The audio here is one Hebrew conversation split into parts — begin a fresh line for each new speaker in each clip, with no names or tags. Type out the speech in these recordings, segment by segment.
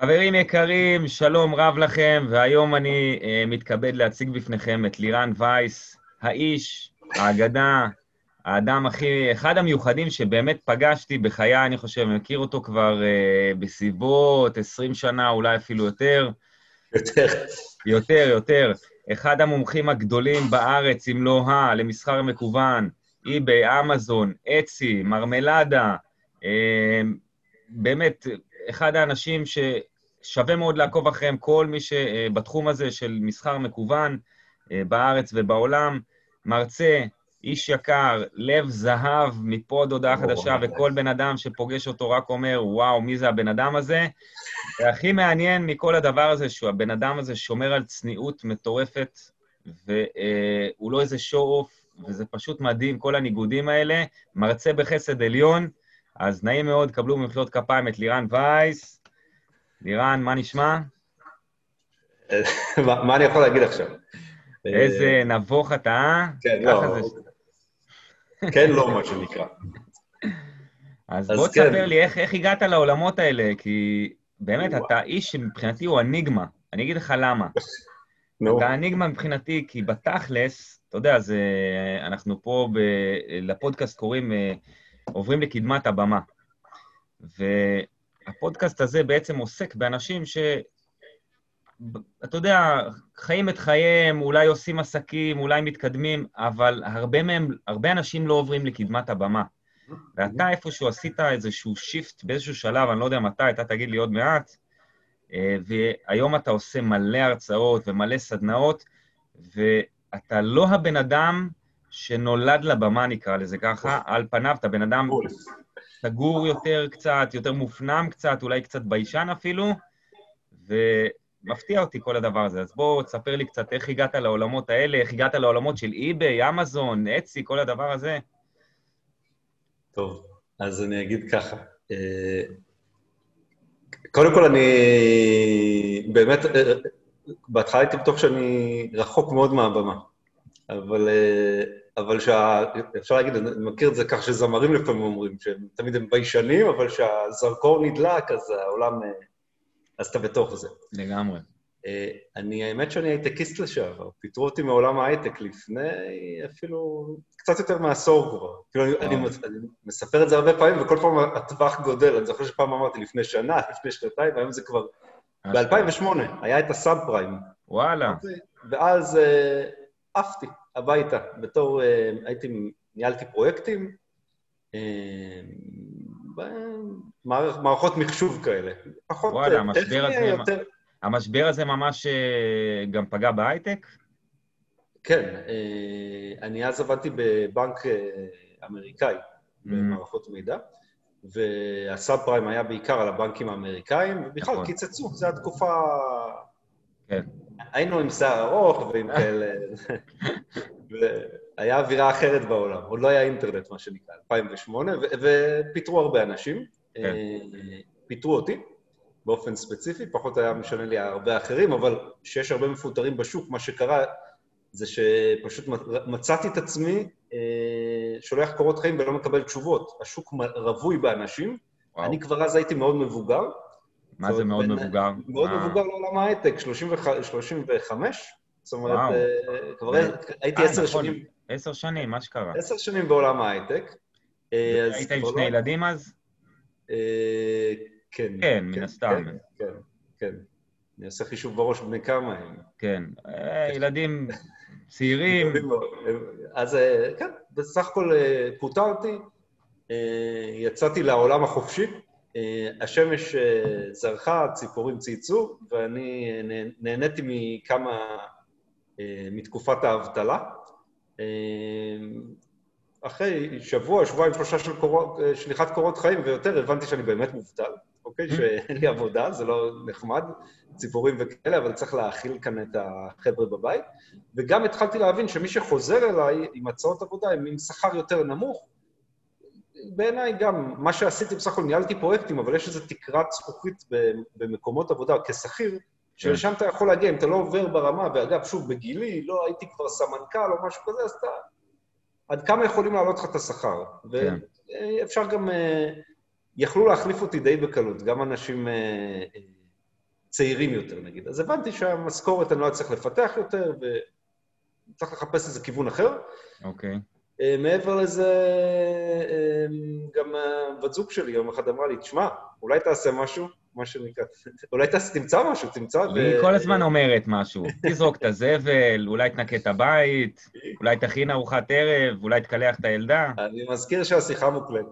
חברים יקרים, שלום רב לכם, והיום אני uh, מתכבד להציג בפניכם את לירן וייס, האיש, האגדה, האדם הכי, אחד המיוחדים שבאמת פגשתי בחיי, אני חושב, מכיר אותו כבר uh, בסביבות 20 שנה, אולי אפילו יותר.
יותר.
יותר, יותר. אחד המומחים הגדולים בארץ, אם לא ה, למסחר מקוון, אי-ביי, אמזון, אצי, מרמלדה, אה, באמת, אחד האנשים ששווה מאוד לעקוב אחריהם, כל מי שבתחום הזה של מסחר מקוון אה, בארץ ובעולם, מרצה, איש יקר, לב זהב, מפה עד הודעה חדשה, וכל בן אדם שפוגש אותו רק אומר, וואו, מי זה הבן אדם הזה? והכי מעניין מכל הדבר הזה, שהוא הבן אדם הזה שומר על צניעות מטורפת, והוא לא איזה show-off, וזה פשוט מדהים, כל הניגודים האלה. מרצה בחסד עליון, אז נעים מאוד, קבלו במחיאות כפיים את לירן וייס. לירן, מה נשמע?
מה אני יכול להגיד עכשיו?
איזה נבוך אתה, אה?
כן, לא. כן, לא, מה שנקרא.
אז בוא כן. תספר לי איך הגעת לעולמות האלה, כי באמת, אתה איש שמבחינתי הוא אניגמה. אני אגיד לך למה. אתה אניגמה מבחינתי, כי בתכלס, אתה יודע, אנחנו פה לפודקאסט קוראים אה, עוברים לקדמת הבמה. והפודקאסט הזה בעצם עוסק באנשים ש... אתה יודע, חיים את חייהם, אולי עושים עסקים, אולי מתקדמים, אבל הרבה מהם, הרבה אנשים לא עוברים לקדמת הבמה. ואתה איפשהו עשית איזשהו שיפט באיזשהו שלב, אני לא יודע מתי, אתה תגיד לי עוד מעט, אה, והיום אתה עושה מלא הרצאות ומלא סדנאות, ואתה לא הבן אדם שנולד לבמה, נקרא לזה ככה, על פניו, אתה בן אדם סגור יותר קצת, יותר מופנם קצת, אולי קצת ביישן אפילו, ומפתיע אותי כל הדבר הזה. אז בוא, תספר לי קצת איך הגעת לעולמות האלה, איך הגעת לעולמות של אי-ביי, אמזון, אצי, כל הדבר הזה.
טוב, אז אני אגיד ככה. אה, קודם כל, אני באמת, אה, בהתחלה הייתי בטוח שאני רחוק מאוד מהבמה. אבל, אה, אבל שה... אפשר להגיד, אני מכיר את זה כך שזמרים לפעמים אומרים, שהם תמיד הם ביישנים, אבל כשהזרקור נדלק, אז העולם... אז אתה בתוך זה.
לגמרי.
אה, אני, האמת שאני הייטקיסט לשעבר. פיטרו אותי מעולם ההייטק לפני אפילו קצת יותר מעשור כבר. כאילו, אני, אני, מספר את זה הרבה פעמים, וכל פעם הטווח גודל. אני זוכר שפעם אמרתי לפני שנה, לפני שנתיים, והיום זה כבר... ב-2008 היה את הסאב פריים.
וואלה.
ואז עפתי הביתה. בתור... Uh, הייתי... ניהלתי פרויקטים, uh, מערכות מחשוב כאלה.
פחות וואלה, המשבר הזה... יותר... המשבר הזה ממש אה, גם פגע בהייטק?
כן, אה, אני אז עבדתי בבנק אה, אמריקאי, mm. במערכות מידע, והסאב פריים היה בעיקר על הבנקים האמריקאים, ובכלל נכון. קיצצו, זו התקופה... כן. היינו עם שיער ארוך ועם כאלה... והיה אווירה אחרת בעולם, עוד לא היה אינטרנט, מה שנקרא, 2008, ופיטרו הרבה אנשים. כן. פיטרו אותי. באופן ספציפי, פחות היה משנה לי הרבה אחרים, אבל כשיש הרבה מפוטרים בשוק, מה שקרה זה שפשוט מצאתי את עצמי אה, שולח קורות חיים ולא מקבל תשובות. השוק רווי באנשים, וואו. אני כבר אז הייתי מאוד מבוגר.
מה זה מאוד מבוגר?
מאוד. מבוגר לעולם ההייטק, 35, זאת אומרת. אה, כבר ו... הייתי אה, עשר נכון. שנים...
עשר שנים, מה שקרה.
עשר שנים בעולם ההייטק.
אה, היית עם שני לא... ילדים אז?
אה, כן.
כן, מן הסתם.
כן, כן, כן. אני עושה חישוב בראש בני כמה הם.
כן, אה, ילדים צעירים.
אז אה, כן, בסך הכל אה, פוטרתי, יצאתי לעולם החופשי, השמש זרחה, ציפורים צייצו, ואני נהניתי מכמה, מתקופת האבטלה. אחרי שבוע, שבועיים, שלושה של קורות, שליחת קורות חיים ויותר, הבנתי שאני באמת מובטל. אוקיי? שאין לי עבודה, זה לא נחמד, ציפורים וכאלה, אבל צריך להאכיל כאן את החבר'ה בבית. וגם התחלתי להבין שמי שחוזר אליי עם הצעות עבודה, הם עם שכר יותר נמוך. בעיניי גם, מה שעשיתי בסך הכל, ניהלתי פרויקטים, אבל יש איזו תקרת זכוכית במקומות עבודה כשכיר, שלשם אתה יכול להגיע, אם אתה לא עובר ברמה, ואגב, שוב, בגילי, לא הייתי כבר סמנכ"ל או משהו כזה, אז אתה... עד כמה יכולים להעלות לך את השכר? כן. ואפשר גם... אה, יכלו להחליף אותי די בקלות, גם אנשים אה, צעירים יותר, נגיד. אז הבנתי שהמשכורת אני לא אצליח לפתח יותר, וצריך לחפש איזה כיוון אחר.
אוקיי.
אה, מעבר לזה, אה, גם הבת זוג שלי יום אחד אמרה לי, תשמע, אולי תעשה משהו, מה שנקרא, אולי תמצא משהו, תמצא...
היא כל הזמן אומרת משהו. תזרוק את הזבל, אולי תנקה את הבית, אולי תכין ארוחת ערב, אולי תקלח את הילדה.
אני מזכיר שהשיחה מוקלטת.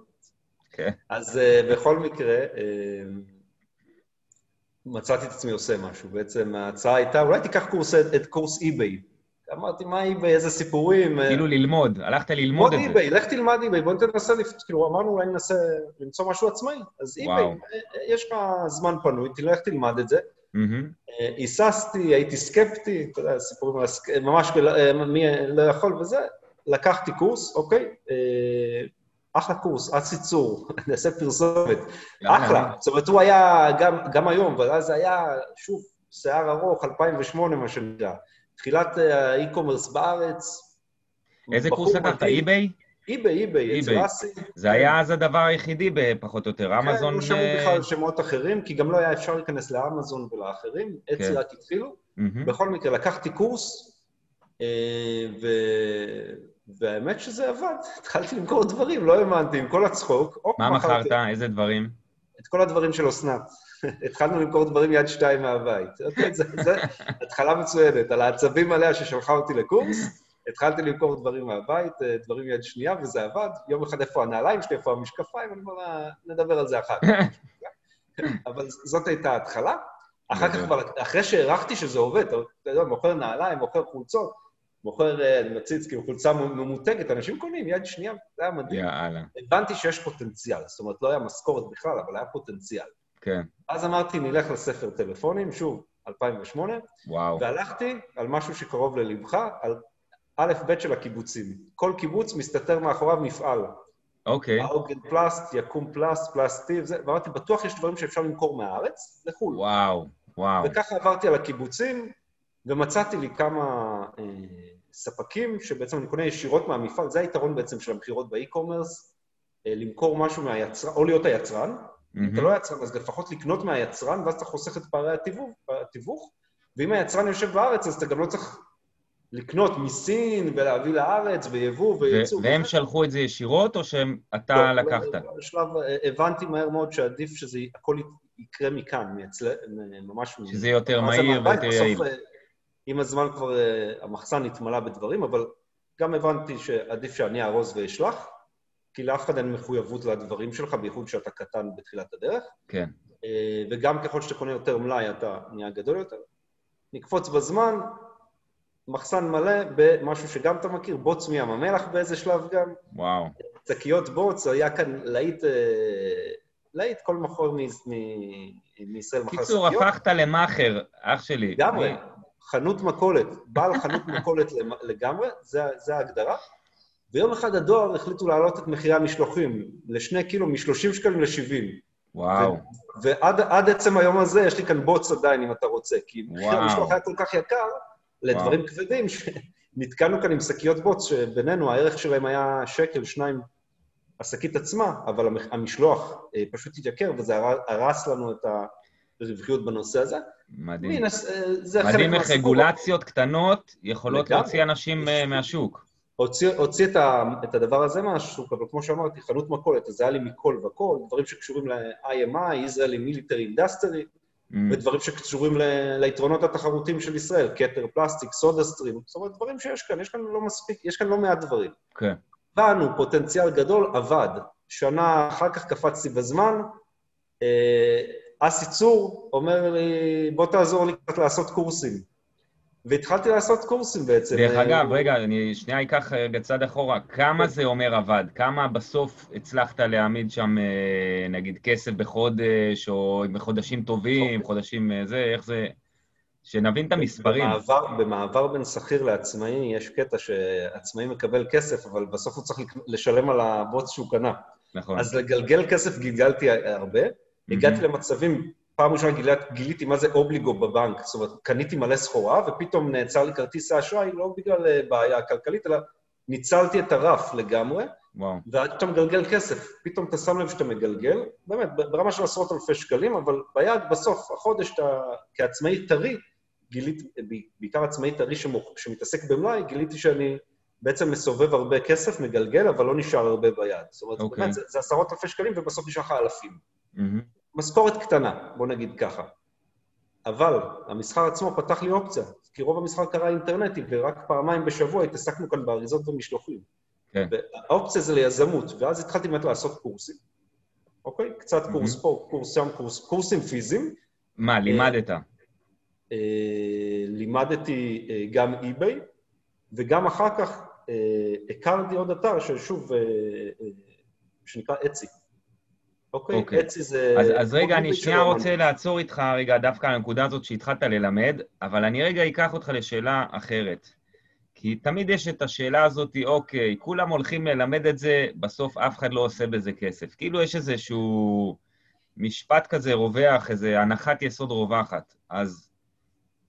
כן.
אז אה, בכל מקרה, מצאתי את עצמי עושה משהו. בעצם ההצעה הייתה, אולי תיקח קורס, את קורס אי-ביי. אמרתי, מה אי-ביי, איזה סיפורים.
כאילו ללמוד, הלכת ללמוד את זה.
אי-ביי, לך תלמד אי-ביי, בוא ננסה, כאילו, אמרנו, אולי ננסה למצוא משהו עצמאי. אז אי-ביי, יש לך זמן פנוי, תלך תלמד את זה. היססתי, הייתי סקפטי, אתה יודע, סיפורים ממש מי לא יכול וזה. לקחתי קורס, אוקיי? אחלה קורס, אסי צור, נעשה פרסומת. אחלה. זאת אומרת, הוא היה גם היום, אבל אז היה, שוב, שיער ארוך, 2008, מה שנקרא. תחילת ה e-commerce בארץ.
איזה קורס לקחת? אי-ביי?
אי-ביי, אי-ביי, אצל אסי.
זה היה אז הדבר היחידי, פחות או יותר. אמזון... כן,
לא שמעו בכלל שמות אחרים, כי גם לא היה אפשר להיכנס לאמזון ולאחרים. אצלי רק התחילו. בכל מקרה, לקחתי קורס, ו... והאמת שזה עבד. התחלתי למכור דברים, לא האמנתי, עם כל הצחוק.
מה מכרת? איזה דברים?
את כל הדברים של אסנת. התחלנו למכור דברים יד שתיים מהבית. זו התחלה מצוינת. על העצבים עליה ששלחה אותי לקורס, התחלתי למכור דברים מהבית, דברים יד שנייה, וזה עבד. יום אחד איפה הנעליים שלי, איפה המשקפיים, אני אומר לה, נדבר על זה אחר כך. אבל זאת הייתה ההתחלה. אחר כך, אחרי שהערכתי שזה עובד, אתה יודע, מוכר נעליים, מוכר חולצות, מוכר, אה, אני מציץ, כאילו חולצה ממותגת, אנשים קונים יד שנייה, זה היה מדהים.
יאללה.
הבנתי שיש פוטנציאל, זאת אומרת, לא היה משכורת בכלל, אבל היה פוטנציאל.
כן.
אז אמרתי, נלך לספר טלפונים, שוב, 2008,
וואו.
והלכתי על משהו שקרוב ללבך, על א' ב' של הקיבוצים. כל קיבוץ מסתתר מאחוריו מפעל.
אוקיי.
האוגן פלסט, יקום פלסט, פלסטיב, זה, ואמרתי, בטוח יש דברים שאפשר למכור מהארץ לחו"ל.
וואו, וואו.
וככה עברתי על הקיבוצים, ומצאתי לי כמה אה, ספקים שבעצם אני קונה ישירות מהמפעל, זה היתרון בעצם של המכירות באי-קומרס, אה, למכור משהו מהיצרן, או להיות היצרן. אם אתה לא יצרן, אז לפחות לקנות מהיצרן, ואז אתה חוסך את פערי התיווך, ואם היצרן יושב בארץ, אז אתה גם לא צריך לקנות מסין ולהביא לארץ, ויבוא ויצוא.
והם שלחו את זה ישירות, או שאתה
לא,
לקחת?
בשלב, הבנתי מהר מאוד שעדיף שזה הכל יקרה מכאן, ממש...
שזה יותר מהיר ויותר יעיל.
עם הזמן כבר המחסן התמלא בדברים, אבל גם הבנתי שעדיף שאני אארוז ואשלח, כי לאף אחד אין מחויבות לדברים שלך, בייחוד שאתה קטן בתחילת הדרך.
כן.
וגם ככל שאתה קונה יותר מלאי, אתה נהיה גדול יותר. נקפוץ בזמן, מחסן מלא במשהו שגם אתה מכיר, בוץ מים המלח באיזה שלב גם.
וואו.
שקיות בוץ, היה כאן להיט, להיט כל מכור מישראל מכר שקיות.
קיצור, הפכת למאכר, אח שלי.
לגמרי. חנות מכולת, בעל חנות מכולת לגמרי, זה ההגדרה. ויום אחד הדואר החליטו להעלות את מחירי המשלוחים לשני קילו, מ-30 שקלים ל-70.
וואו.
ועד עצם היום הזה יש לי כאן בוץ עדיין, אם אתה רוצה, כי מחיר המשלוח היה כל כך יקר לדברים וואו. כבדים, שנתקענו כאן עם שקיות בוץ, שבינינו הערך שלהם היה שקל, שניים, השקית עצמה, אבל המשלוח פשוט התייקר, וזה הרס לנו את הרווחיות בנושא הזה.
מדהים. מינס, מדהים איך רגולציות קטנות יכולות להוציא אנשים מהשוק.
הוציא, הוציא את, ה, את הדבר הזה מהשוק, אבל כמו שאמרתי, חנות מכולת, אז זה היה לי מכל וכל, דברים שקשורים ל-IMI, Israeli Military Industry, mm. ודברים שקשורים ל, ליתרונות התחרותיים של ישראל, כתר פלסטיק, סודה סטרים, זאת אומרת, דברים שיש כאן, יש כאן לא מספיק, יש כאן לא מעט דברים.
כן. Okay.
באנו, פוטנציאל גדול, עבד. שנה אחר כך קפצתי בזמן, אסי צור אומר לי, בוא תעזור לי קצת לעשות קורסים. והתחלתי לעשות קורסים בעצם.
דרך אגב, רגע, אני שנייה אקח רגע צד אחורה. כמה זה אומר עבד? כמה בסוף הצלחת להעמיד שם, נגיד, כסף בחודש, או בחודשים טובים, חודשים זה, איך זה... שנבין את המספרים.
במעבר, במעבר בין שכיר לעצמאי, יש קטע שעצמאי מקבל כסף, אבל בסוף הוא צריך לשלם על הבוץ שהוא קנה.
נכון.
אז לגלגל כסף גלגלתי הרבה. הגעתי למצבים פעם ראשונה גיל... גיליתי מה זה אובליגו בבנק, זאת אומרת, קניתי מלא סחורה, ופתאום נעצר לי כרטיס האשראי, לא בגלל בעיה כלכלית, אלא ניצלתי את הרף לגמרי,
וואו.
ועד שאתה מגלגל כסף, פתאום אתה שם לב שאתה מגלגל, באמת, ברמה של עשרות אלפי שקלים, אבל ביד, בסוף החודש אתה, כעצמאי טרי, גיליתי, בעיקר עצמאי טרי. שמתעסק במלאי, גיליתי שאני בעצם מסובב הרבה כסף, מגלגל, אבל לא נשאר הרבה ביד. זאת אומרת, okay.
אוקיי.
באמת, זה, זה עשרות אלפי שקלים, ובסוף נשאר לך אלפים.
Mm-hmm.
משכורת קטנה, בוא נגיד ככה. אבל המסחר עצמו פתח לי אופציה, כי רוב המסחר קרה אינטרנטי, ורק פעמיים בשבוע התעסקנו כאן באריזות ומשלוחים.
כן.
והאופציה זה ליזמות, ואז התחלתי באמת לעשות קורסים, אוקיי? קצת קורס פה, קורס שם, קורס, קורסים פיזיים.
מה, לימדת?
אה, לימדתי אה, גם אי-ביי, וגם אחר כך אה, הכרתי עוד אתר ששוב, אה, אה, שנקרא אצי. אוקיי?
אוקיי.
אצי זה...
אז, אז רגע, אני שנייה רוצה. לעצור איתך רגע דווקא על הנקודה הזאת שהתחלת ללמד, אבל אני רגע אקח אותך לשאלה אחרת. כי תמיד יש את השאלה הזאת, אוקיי, כולם הולכים ללמד את זה, בסוף אף אחד לא עושה בזה כסף. כאילו יש איזשהו משפט כזה רווח, איזו הנחת יסוד רווחת. אז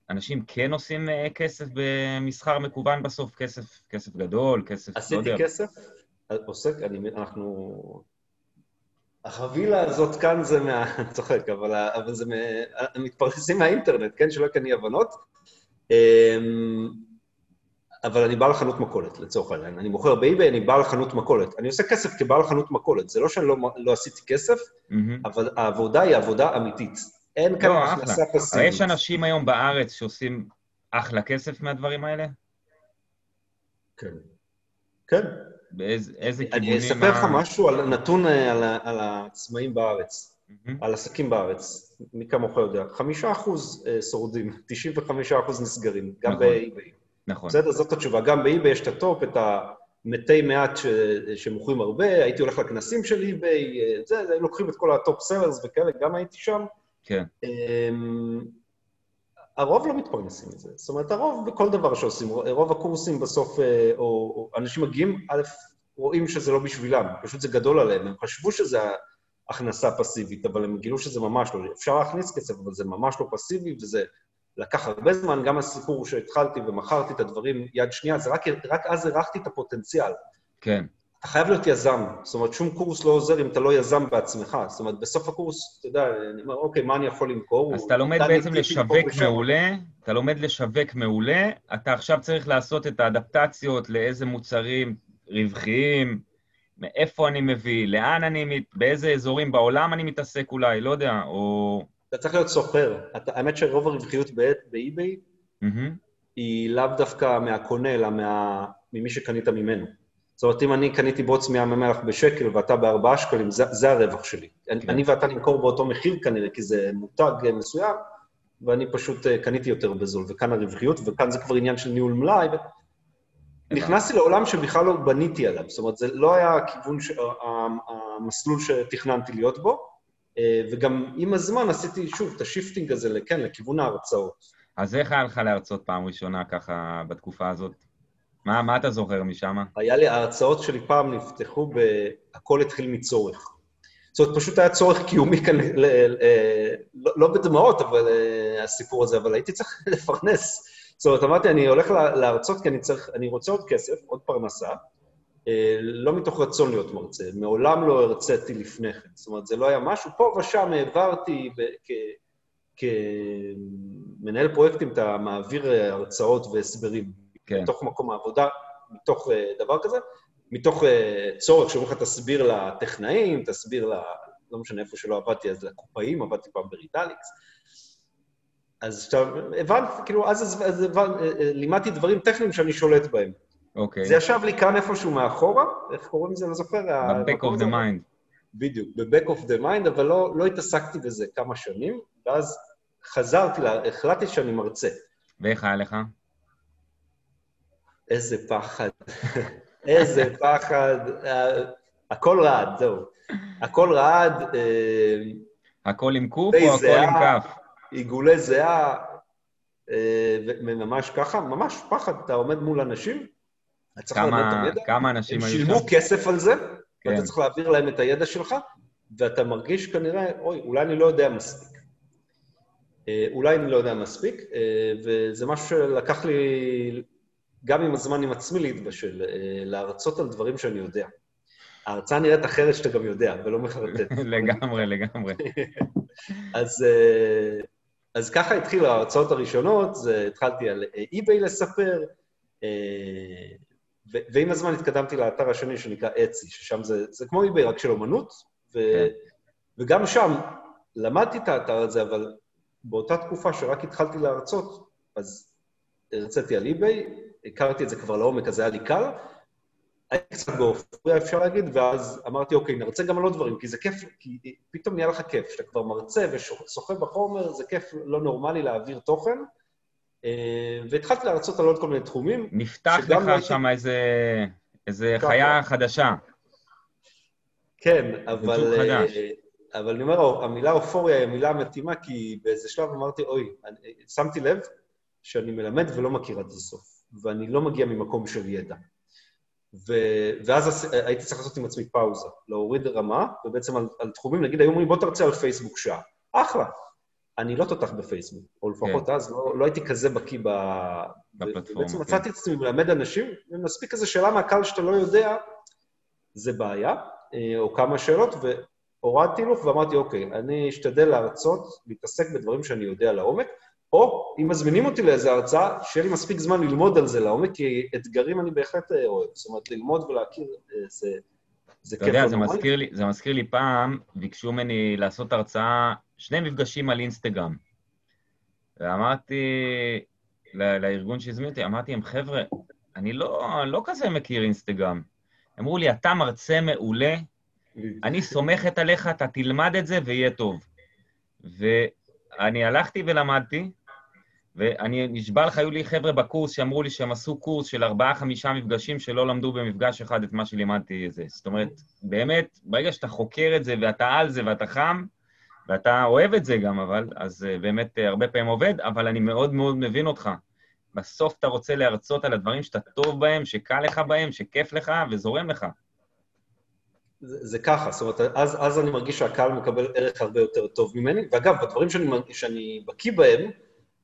אנשים כן עושים אה, כסף במסחר מקוון בסוף? כסף, כסף גדול, כסף, לא
עשיתי
יודע.
כסף, עוסק, אני, אנחנו... החבילה הזאת כאן זה מה... אני צוחק, אבל, אבל זה מה... מתפרנסים מהאינטרנט, כן? שלא ייכן אי הבנות. אמ, אבל אני בעל חנות מכולת, לצורך העניין. אני מוכר באי-ביי, אני בעל חנות מכולת. אני עושה כסף כבעל חנות מכולת. זה לא שאני לא, לא עשיתי כסף,
מהמם.
אבל העבודה היא עבודה אמיתית. אין כאן
לא,
הכנסה
אחלה. אבל
פסיבית.
יש אנשים היום בארץ שעושים אחלה כסף מהדברים האלה?
כן. כן.
באיזה איזה כיוונים...
אני אספר לך משהו על נתון אה, על, העצמאים בארץ. על עסקים בארץ, מי כמוך יודע, חמישה אחוז אה, שורדים, 95 אחוז נסגרים, גם
נכון.
באי-ביי.
נכון.
בסדר, זאת התשובה. גם באי-ביי יש את ה top, את המתי מעט ש... שמוכרים הרבה, הייתי הולך לכנסים של אי-ביי, אה, זה, זה, לוקחים את כל ה top sellers וכאלה, גם הייתי שם.
כן.
אמ, הרוב לא מתפרנסים מזה. זאת אומרת, הרוב בכל דבר שעושים, רוב הקורסים בסוף, אה, או, או אנשים מגיעים, א', רואים שזה לא בשבילם, פשוט זה גדול עליהם. הם חשבו שזה הכנסה פסיבית, אבל הם גילו שזה ממש לא. אפשר להכניס כסף, אבל זה ממש לא פסיבי, וזה לקח הרבה זמן. גם הסיפור שהתחלתי ומכרתי את הדברים יד שנייה, זה רק, רק אז הערכתי את הפוטנציאל.
כן.
אתה חייב להיות יזם. זאת אומרת, שום קורס לא עוזר אם אתה לא יזם בעצמך. זאת אומרת, בסוף הקורס, אתה יודע, אני אומר, אוקיי, מה אני יכול למכור?
אז אתה לומד בעצם לשווק. מעולה, אתה לומד לשווק מעולה, אתה עכשיו צריך לעשות את האדפטציות לאיזה מוצרים רווחיים, מאיפה אני מביא, לאן אני, באיזה אזורים בעולם אני מתעסק אולי, לא יודע, או...
אתה צריך להיות סוחר. האמת שרוב הרווחיות באי-ביי. היא לאו דווקא מהקונה, אלא ממי שקנית ממנו. זאת אומרת, אם אני קניתי בוץ מים המלח בשקל ואתה בארבעה שקלים, זה, זה הרווח שלי.
כן.
אני ואתה נמכור באותו מחיר כנראה, כי זה מותג מסוים, ואני פשוט אה, קניתי יותר בזול, וכאן הרווחיות, וכאן זה כבר עניין של ניהול מלאי. נכנסתי לעולם שבכלל לא בניתי עליו, זאת אומרת, זה לא היה הכיוון, ש... המסלול שתכננתי להיות בו, אה, וגם עם הזמן עשיתי, שוב, את ה shifting הזה, כן, לכיוון ההרצאות.
אז איך היה לך להרצות פעם ראשונה ככה בתקופה הזאת? מה, מה אתה זוכר משם?
היה לי, ההרצאות שלי פעם נפתחו ב... הכל התחיל מצורך. זאת אומרת, פשוט היה צורך קיומי כאן, ל... ל... לא, לא בדמעות, אבל אה, הסיפור הזה, אבל הייתי צריך לפרנס. זאת אומרת, אמרתי, אני הולך לה- להרצות כי אני צריך, אני רוצה עוד כסף, עוד פרנסה, אה, לא מתוך רצון להיות מרצה, מעולם לא הרציתי לפני כן. זאת אומרת, זה לא היה משהו, פה ושם העברתי ב... כ... כמנהל פרויקטים, אתה מעביר אה, הרצאות והסברים.
כן.
מתוך מקום העבודה, מתוך אה, דבר כזה, מתוך אה, צורך שאומרים לך, תסביר לטכנאים, תסביר ל... לא משנה איפה שלא עבדתי, אז לקופאים, עבדתי פעם בריטליקס. אז עכשיו, הבנתי, כאילו, אז, אז, אז הבנ, אה, לימדתי דברים טכניים שאני שולט בהם.
אוקיי.
זה ישב לי כאן איפשהו מאחורה, איך קוראים לזה? לא זוכר.
ב-back of the mind.
בדיוק, ב-back of the mind, אבל לא, לא התעסקתי בזה כמה שנים, ואז חזרתי, לה, החלטתי שאני מרצה.
ואיך היה לך?
איזה פחד. איזה פחד. הכל רעד, זהו. הכל רעד, אה,
הכל עם קוף או הכל. עם כף?
עיגולי זיעה, אה, וממש ככה, ממש פחד. אתה עומד מול אנשים, אתה צריך ללמד את
כמה,
הידע,
כמה אנשים
הם
היו שם?
שילמו כסף על זה,
כן.
ואתה צריך להעביר להם את הידע שלך, ואתה מרגיש כנראה, אוי, אולי אני לא יודע מספיק. אה, אולי אני לא יודע מספיק, וזה משהו שלקח לי, גם עם הזמן עם עצמי להתבשל, אה, להרצות על דברים שאני יודע. ההרצאה נראית אחרת שאתה גם יודע, ולא מחרטט.
לגמרי, לגמרי.
אז, אה, אז ככה התחילו ההרצאות הראשונות, זה, התחלתי על eBay לספר, אה, ו- ועם הזמן התקדמתי לאתר השני שנקרא Etsy, ששם זה, זה כמו eBay, רק של אומנות, ו- כן. וגם שם למדתי את האתר הזה, אבל באותה תקופה שרק התחלתי להרצות, אז הרציתי על eBay, הכרתי את זה כבר לעומק, אז היה לי קל. הייתי קצת באופוריה, אפשר להגיד, ואז אמרתי, אוקיי, נרצה גם על עוד דברים, כי זה כיף, כי פתאום נהיה לך כיף. כשאתה כבר מרצה ושוחה בחומר, זה כיף לא נורמלי להעביר תוכן. אה, והתחלתי להרצות על עוד כל מיני תחומים.
נפתח לך לא שם איזה, איזה חיה חדשה.
כן, אבל... חדש. אה, אבל אני אומר, המילה אופוריה היא מילה מתאימה, כי באיזה שלב אמרתי, אוי, שמתי לב שאני מלמד ולא מכיר עד הסוף, ואני לא מגיע ממקום של ידע. ו... ואז הייתי צריך לעשות עם עצמי פאוזה, להוריד רמה, ובעצם על, על תחומים, נגיד, היו אומרים, בוא תרצה על פייסבוק שעה. אחלה. אני לא תותח בפייסבוק, או לפחות כן. אז לא, לא הייתי כזה בקיא ב... בפלטפורמה. ובעצם כן. מצאתי את עצמי מלמד אנשים, ומספיק איזו שאלה מהקהל שאתה לא יודע, זה בעיה, אה, או כמה שאלות, והורדתי הילוך ואמרתי, אוקיי, אני אשתדל להרצות, להתעסק בדברים שאני יודע לעומק, או אם מזמינים אותי לאיזו הרצאה, שיהיה לי מספיק זמן ללמוד על זה לעומק, כי אתגרים אני בהחלט אה, אוהב. זאת אומרת, ללמוד ולהכיר אה, זה, זה כיף.
אתה יודע, זה מזכיר, לי, זה מזכיר לי פעם, ביקשו ממני לעשות הרצאה, שני מפגשים על אינסטגרם. ואמרתי לארגון שהזמין אותי, אמרתי להם, חבר'ה, אני לא, לא כזה מכיר אינסטגרם. אמרו לי, אתה מרצה מעולה, אני סומכת עליך, אתה תלמד את זה ויהיה טוב. ואני הלכתי ולמדתי, ואני נשבע לך, היו לי חבר'ה בקורס שאמרו לי שהם עשו קורס של ארבעה-חמישה מפגשים שלא למדו במפגש אחד את מה שלימדתי זה. זאת אומרת, באמת, ברגע שאתה חוקר את זה ואתה על זה ואתה חם, ואתה אוהב את זה גם, אבל, אז אה, באמת אה, הרבה פעמים עובד, אבל אני מאוד מאוד מבין אותך. בסוף אתה רוצה להרצות על הדברים שאתה טוב בהם, שקל לך בהם, שכיף לך וזורם לך.
זה, זה ככה, זאת אומרת, אז, אז אני מרגיש שהקהל מקבל ערך הרבה יותר טוב ממני, ואגב, בדברים שאני, שאני בקיא בהם,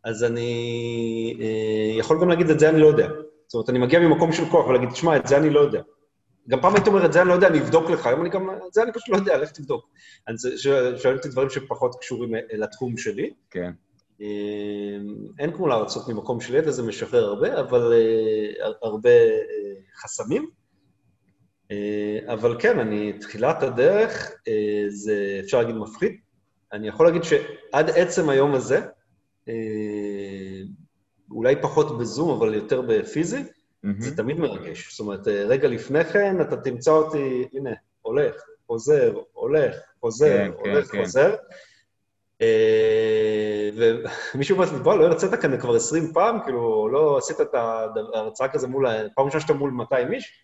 אז אני אה, יכול גם להגיד, את זה אני לא יודע. זאת אומרת, אני מגיע ממקום של כוח ולהגיד, תשמע, את זה אני לא יודע. גם פעם הייתי אומר, את זה אני לא יודע, אני אבדוק לך, היום אני גם, את זה אני פשוט לא יודע, לך תבדוק. אז שואלים אותי דברים שפחות קשורים אה, לתחום שלי.
כן.
אה, אין כמו להרצות ממקום של ידע, זה משחרר הרבה, אבל אה, הרבה חסמים. אבל כן, אני, תחילת הדרך, זה אפשר להגיד מפחיד. אני יכול להגיד שעד עצם היום הזה, אולי פחות בזום, אבל יותר בפיזי, Mm-hmm. זה תמיד מרגש. זאת אומרת, אה, רגע לפני כן אתה תמצא אותי, הנה, הולך, חוזר, הולך, חוזר, כן, כן הולך, כן, חוזר. אה, ומישהו אומר לי, בוא, לא הרצית כאן כבר 20 פעם, כאילו, לא עשית את ההרצאה כזה מול, פעם ראשונה שאתה מול 200 איש?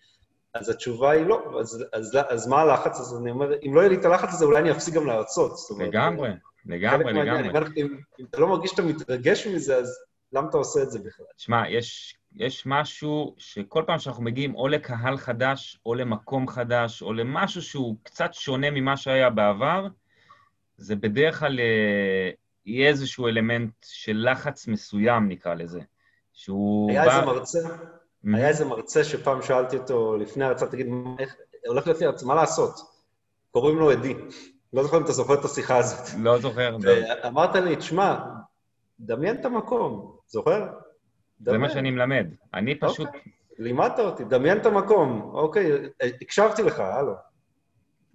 אז התשובה היא לא. אז, אז, אז מה הלחץ? אז אני אומר, אם לא יהיה לי את הלחץ הזה, אולי אני אפסיק גם להרצות.
לגמרי, לגמרי, לגמרי.
אם, אם אתה לא מרגיש שאתה מתרגש מזה, אז למה אתה עושה את זה בכלל?
שמע, יש יש משהו שכל פעם שאנחנו מגיעים או לקהל חדש, או למקום חדש, או למשהו שהוא קצת שונה ממה שהיה בעבר, זה בדרך כלל אה, יהיה איזשהו אלמנט של לחץ מסוים, נקרא לזה, שהוא
היה בא... איזה מרצה, mm-hmm. היה איזה מרצה שפעם שאלתי אותו לפני ההרצאה, תגיד, איך, הולך לפי הרצאה, מה לעשות? קוראים לו עדי. לא זוכר אם אתה זוכר את השיחה הזאת.
לא זוכר.
ואמרת לי, תשמע, דמיין את המקום, זוכר?
זה מה שאני מלמד. אני אוקיי. פשוט... אוקיי.
לימדת אותי, דמיין את המקום. אוקיי, הקשבתי לך, הלו.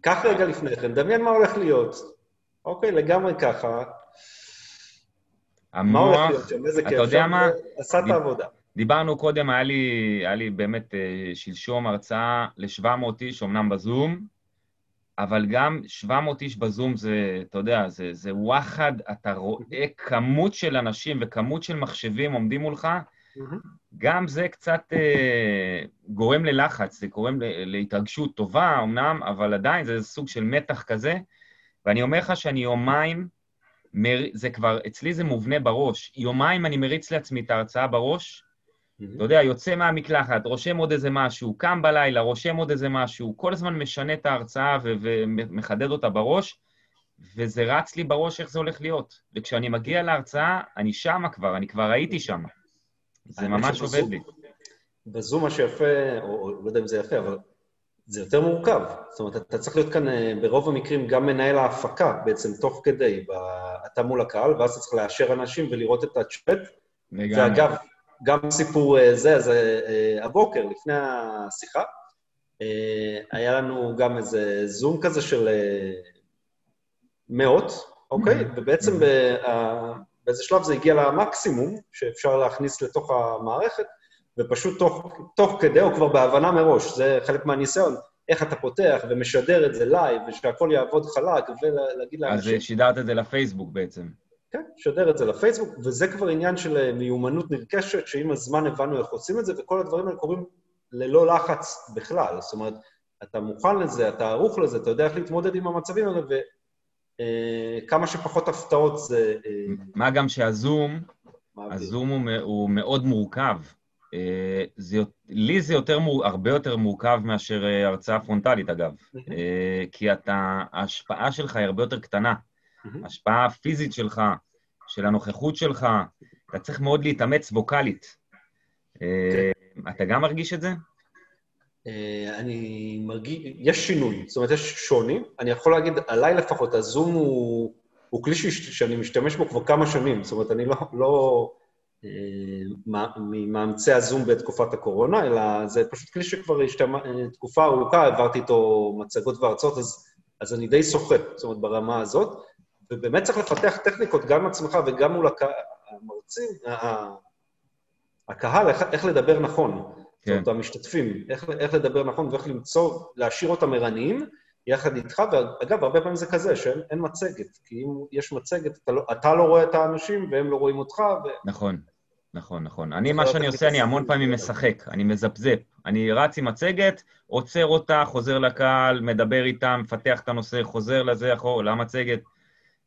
קח רגע לפני כן, דמיין מה הולך להיות. אוקיי, לגמרי ככה.
המוח, מה הולך להיות שם? איזה כיף. אתה יודע מה?
עשה את העבודה.
דיברנו קודם, היה לי, היה לי באמת אה, שלשום הרצאה ל-700 איש, אמנם בזום, אבל גם 700 איש בזום זה, אתה יודע, זה, זה וואחד, אתה רואה כמות של אנשים וכמות של מחשבים עומדים מולך, גם זה קצת אה, גורם ללחץ, זה גורם להתרגשות טובה אמנם, אבל עדיין זה סוג של מתח כזה. ואני אומר לך שאני יומיים, מר... זה כבר, אצלי זה מובנה בראש, יומיים אני מריץ לעצמי את ההרצאה בראש, אתה יודע, יוצא מהמקלחת, רושם עוד איזה משהו, קם בלילה, רושם עוד איזה משהו, כל הזמן משנה את ההרצאה ומחדד אותה בראש, וזה רץ לי בראש איך זה הולך להיות. וכשאני מגיע להרצאה, אני שמה כבר, אני כבר הייתי שמה. זה ממש עובד לי.
בזום מה שיפה, או, לא יודע אם זה יפה, אבל זה יותר מורכב. זאת אומרת, אתה צריך להיות כאן אה, ברוב המקרים גם מנהל ההפקה בעצם תוך כדי, אתה מול הקהל, ואז אתה צריך לאשר אנשים ולראות את הצ'אט. ואגב, גם סיפור אה, זה, אז הבוקר, לפני השיחה, היה לנו גם איזה זום כזה של מאות, אוקיי? Mm-hmm. ובעצם. באיזה שלב זה הגיע למקסימום שאפשר להכניס לתוך המערכת, ופשוט תוך, תוך כדי, או כבר בהבנה מראש, זה חלק מהניסיון, איך אתה פותח ומשדר את זה לייב, ושהכול יעבוד חלק, ולהגיד
לאנשים... אז שידרת את זה לפייסבוק בעצם.
כן, שדר את זה לפייסבוק, וזה כבר עניין של אה, מיומנות נרכשת, שעם הזמן הבנו איך עושים את זה, וכל הדברים האלה קורים ללא לחץ בכלל. זאת אומרת, אתה מוכן לזה, אתה ערוך לזה, אתה יודע איך להתמודד עם המצבים האלה, וכמה אה, שפחות הפתעות זה... אה,
מה גם שהזום, הזום הוא, הוא מאוד מורכב. זה, לי זה יותר, הרבה יותר מורכב מאשר אה, הרצאה פרונטלית, אגב. כי אתה, ההשפעה שלך היא הרבה יותר קטנה. ההשפעה הפיזית שלך, של הנוכחות שלך, אתה צריך מאוד להתאמץ ווקאלית. כן. אתה גם מרגיש את זה?
אני מרגיש, יש שינוי, זאת אומרת, יש שוני. אני יכול להגיד, עליי לפחות, הזום הוא, הוא כלי שאני משתמש בו כבר כמה שנים. זאת אומרת, אני לא, לא, ממאמצי הזום בתקופת הקורונה, אלא זה פשוט כלי שכבר השתמע, תקופה ארוכה, העברתי איתו מצגות והרצאות, אז, אז אני די שוחה, זאת אומרת, ברמה הזאת, ובאמת צריך לפתח טכניקות גם עם עצמך וגם מול המרצים, הקהל, איך, איך לדבר נכון. כן. זאת אומרת, המשתתפים, איך, איך לדבר נכון ואיך למצוא, להשאיר אותם ערניים יחד איתך, ואגב, הרבה פעמים זה כזה, שאין מצגת, כי אם יש מצגת, אתה לא, אתה לא רואה את האנשים והם לא רואים אותך, ו...
נכון. נכון, נכון. אני, מה שאני עושה, אני המון פעמים משחק, אני מזפזפ. אני רץ עם מצגת, עוצר אותה, חוזר לקהל, מדבר איתם, מפתח את הנושא, חוזר לזה, אחור, למצגת.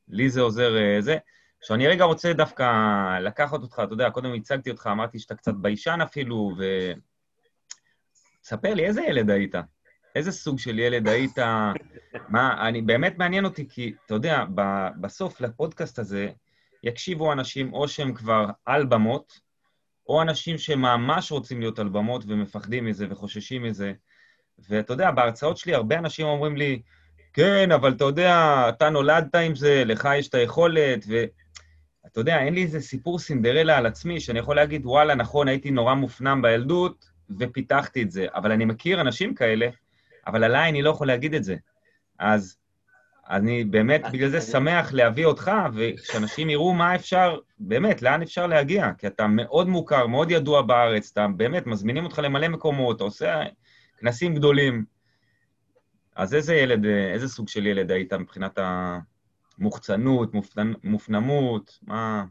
לי זה עוזר אה, זה. עכשיו, אני רגע רוצה דווקא לקחת אותך, אתה יודע, קודם הצגתי אותך, אמרתי שאתה קצת ביישן אפילו, ו... ספר לי, איזה ילד היית? איזה סוג של ילד היית? מה, אני, באמת מעניין אותי, כי, אתה יודע, בסוף לפודקאסט הזה, יקשיבו אנשים או שהם כבר על במות, או אנשים שממש רוצים להיות על במות ומפחדים מזה וחוששים מזה. ואתה יודע, בהרצאות שלי הרבה אנשים אומרים לי, כן, אבל אתה יודע, אתה נולדת עם זה, לך יש את היכולת, ואתה יודע, אין לי איזה סיפור סינדרלה על עצמי שאני יכול להגיד, וואלה, נכון, הייתי נורא מופנם בילדות ופיתחתי את זה. אבל אני מכיר אנשים כאלה, אבל עליי אני לא יכול להגיד את זה. אז אני באמת בגלל זה שמח להביא אותך, ושאנשים יראו מה אפשר, באמת, לאן אפשר להגיע, כי אתה מאוד מוכר, מאוד ידוע בארץ, אתה באמת, מזמינים אותך למלא מקומות, אתה עושה כנסים גדולים. אז איזה ילד, איזה סוג של ילד היית מבחינת המוחצנות, מופנ... מופנמות, מה...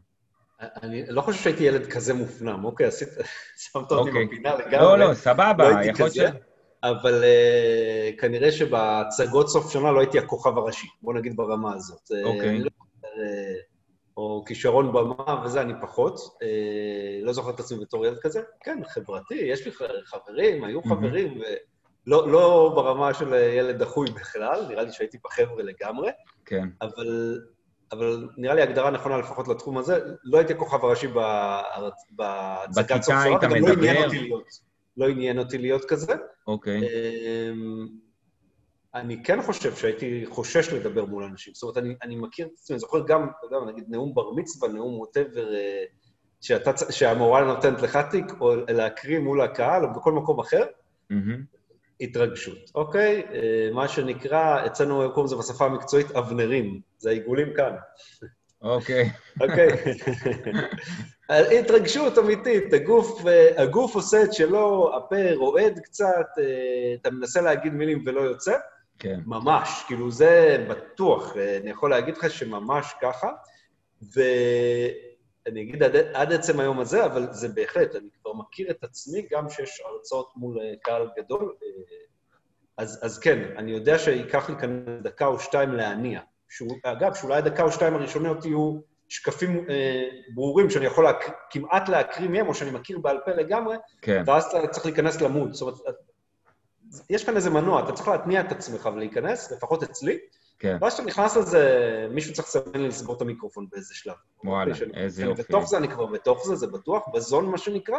אני לא חושב שהייתי ילד כזה מופנם, אוקיי? עשית, שמת אותי אוקיי. בפינה לגמרי.
לא, לא, סבבה, לא יכול להיות ש...
אבל uh, כנראה שבהצגות סוף שנה לא הייתי הכוכב הראשי, בוא נגיד ברמה הזאת.
אה, אוקיי. Okay. לא, uh,
או כישרון במה וזה, אני פחות. Uh, לא זוכר את עצמי בתור ילד כזה. כן, חברתי, יש לי חברים, היו חברים, ולא לא ברמה של ילד דחוי בכלל, נראה לי שהייתי בחבר'ה לגמרי.
כן.
אבל, אבל נראה לי הגדרה נכונה לפחות לתחום הזה, לא הייתי הכוכב הראשי בהצגת סוף שנה, וגם לא עניין אותי להיות. לא עניין אותי להיות כזה.
אוקיי.
אמ, אני כן חושב שהייתי חושש לדבר מול אנשים. זאת אומרת, אני, אני מכיר את עצמי, אני זוכר גם, אתה יודע, נגיד נאום בר מצווה, נאום ווטאבר, אה, שהמורה נותנת לך תיק, או להקריא מול הקהל, או בכל מקום אחר, mm-hmm. התרגשות, אוקיי? אה, מה שנקרא, אצלנו קוראים לזה בשפה המקצועית אבנרים, זה העיגולים כאן.
אוקיי.
אוקיי. התרגשות אמיתית, הגוף, הגוף עושה את שלו, הפה רועד קצת, אה, אתה מנסה להגיד מילים ולא יוצא.
כן.
ממש, כאילו זה בטוח, אה, אני יכול להגיד לך שממש ככה. ואני אגיד עד, עד עצם היום הזה, אבל זה בהחלט, אני כבר מכיר את עצמי גם שיש הרצאות מול אה, קהל גדול. אז, אז כן, אני יודע שייקח לי כאן דקה או שתיים להניע. שהוא, אגב, שאולי הדקה או שתיים הראשונות יהיו שקפים אה, ברורים שאני יכול להק... כמעט להקריא מהם, או שאני מכיר בעל פה לגמרי,
כן.
ואז אתה צריך להיכנס למוד. זאת אומרת, יש כאן איזה מנוע, אתה צריך להתניע את עצמך ולהיכנס, לפחות אצלי,
כן.
ואז כשאתה נכנס לזה, מישהו צריך לסמן לי לסגור את המיקרופון באיזה שלב.
וואלה, איזה יופי.
בתוך זה, אני כבר בתוך זה, זה בטוח, בזון מה שנקרא,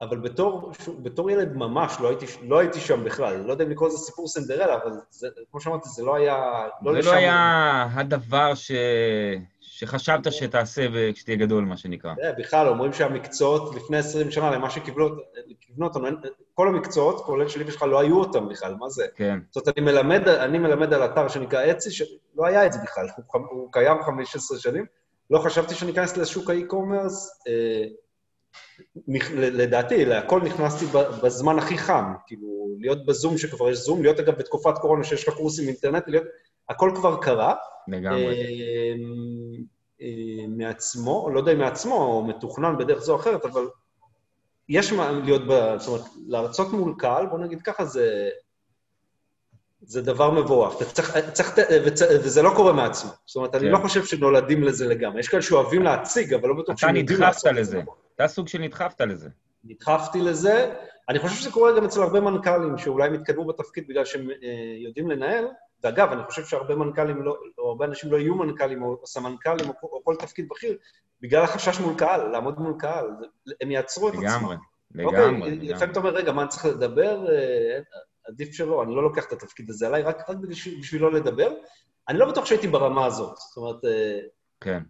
אבל בתור, בתור ילד ממש לא הייתי, לא הייתי שם בכלל. לא יודע אם לקרוא לזה סיפור סנדרלה, אבל זה, כמו שאמרתי, זה לא היה...
לא זה לשם... לא היה הדבר ש... שחשבת שתעשה כשתהיה גדול, מה שנקרא.
זה, בכלל, אומרים שהמקצועות לפני 20 שנה, למה שכיוונו אותם, כל המקצועות, כולל שלי ושלך, לא היו אותם בכלל, מה זה?
כן.
זאת אומרת, אני מלמד, אני מלמד על אתר שנקרא אצי, שלא היה את זה בכלל, הוא, הוא קיים 15 שנים. לא חשבתי שאני אכנס לשוק האי-קומרס. אה, לדעתי, להכל נכנסתי בזמן הכי חם, כאילו, להיות בזום שכבר יש זום, להיות אגב בתקופת קורונה שיש לך קורסים אינטרנט, להיות... הכל כבר קרה.
לגמרי. אה,
אה, מעצמו, לא יודע אם מעצמו או מתוכנן בדרך זו או אחרת, אבל יש מה להיות ב... זאת אומרת, להרצות מול קהל, בוא נגיד ככה, זה... זה דבר מבורך. אתה צריך, צריך, וזה לא קורה מעצמו. זאת אומרת, כן. אני לא חושב שנולדים לזה לגמרי. יש כאלה שאוהבים להציג, אבל לא בטוח
שהם יודעים לעשות את זה. אתה נדחפת לזה. אתה סוג של נדחפת לזה.
נדחפתי לזה. אני חושב שזה קורה גם אצל הרבה מנכ"לים, שאולי הם התקדמו בתפקיד בגלל שהם אה, יודעים לנהל. ואגב, אני חושב שהרבה מנכ"לים, לא, או הרבה אנשים לא יהיו מנכ"לים או סמנכ"לים או, או כל תפקיד בכיר, בגלל החשש מול קהל, לעמוד מול קהל. הם יעצרו את
עצמם. לגמרי,
אוקיי, לגמרי. לפעמים אתה אומר, רגע, מה אני צריך לדבר? אה, עדיף שלא, אני לא לוקח את התפקיד הזה עליי, רק, רק בשביל לא לדבר. אני לא בטוח שהייתי ברמה הזאת. זאת אומרת... אה,
כן.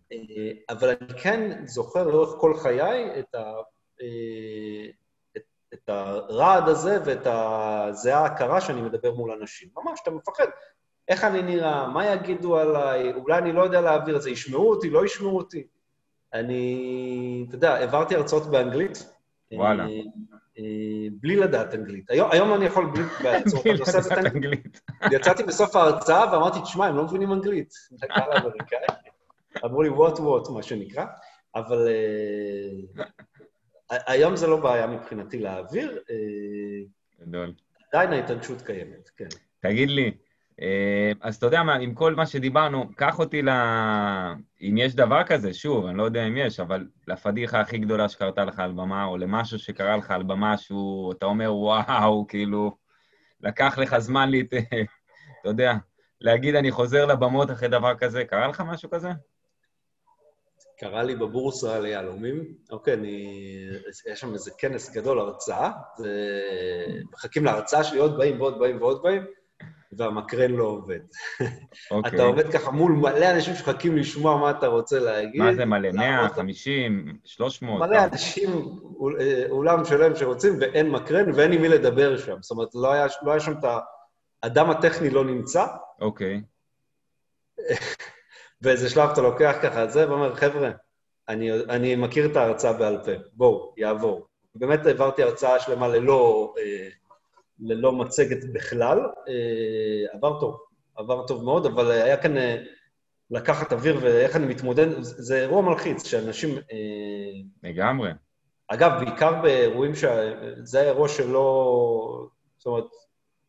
אבל אני כן זוכר לאורך כל חיי את ה... את הרעד הזה ואת הזיעה הקרה שאני מדבר מול אנשים. ממש, אתה מפחד. איך אני נראה, מה יגידו עליי, אולי אני לא יודע להעביר את זה, ישמעו אותי, לא ישמעו אותי. אני, אתה יודע, העברתי הרצאות באנגלית.
וואלה.
אה, אה, בלי לדעת אנגלית. היום, היום אני יכול בלי...
בלי לדעת אנגלית.
יצאתי בסוף ההרצאה ואמרתי, תשמע, הם לא מבינים אנגלית. לקהל האמריקאי. אמרו לי, what what, מה שנקרא. אבל uh, היום זה לא בעיה מבחינתי להעביר.
גדול.
עדיין ההתענשות קיימת, כן.
תגיד לי, אז אתה יודע מה, עם כל מה שדיברנו, קח אותי ל... אם יש דבר כזה, שוב, אני לא יודע אם יש, אבל לפדיחה הכי גדולה שקרתה לך על במה, או למשהו שקרה לך על במה, שהוא, אתה אומר, וואו, כאילו, לקח לך זמן להת... אתה יודע, להגיד, אני חוזר לבמות אחרי דבר כזה, קרה לך משהו כזה?
קרה לי בבורסה ליהלומים, אוקיי, אני... יש שם איזה כנס גדול, הרצאה, ומחכים להרצאה שלי, עוד באים ועוד באים ועוד באים. והמקרן לא עובד. אוקיי. אתה עובד ככה מול מלא אנשים שמחכים לשמוע מה אתה רוצה להגיד.
מה זה מלא? 100, 50, 300?
מלא אנשים, אה, אולם שלם שרוצים, ואין מקרן ואין עם מי לדבר שם. זאת אומרת, לא היה, לא היה שם את האדם הטכני לא נמצא.
אוקיי.
Okay. באיזה שלב אתה לוקח ככה את זה ואומר, חבר'ה, אני, אני מכיר את ההרצאה בעל פה, בואו, יעבור. באמת העברתי הרצאה שלמה ללא... אה, ללא מצגת בכלל. אה, עבר טוב, עבר טוב מאוד, אבל היה כאן אה, לקחת אוויר ואיך אני מתמודד, זה אירוע מלחיץ, שאנשים... אה,
לגמרי.
אגב, בעיקר באירועים ש... זה היה אירוע שלא... זאת אומרת,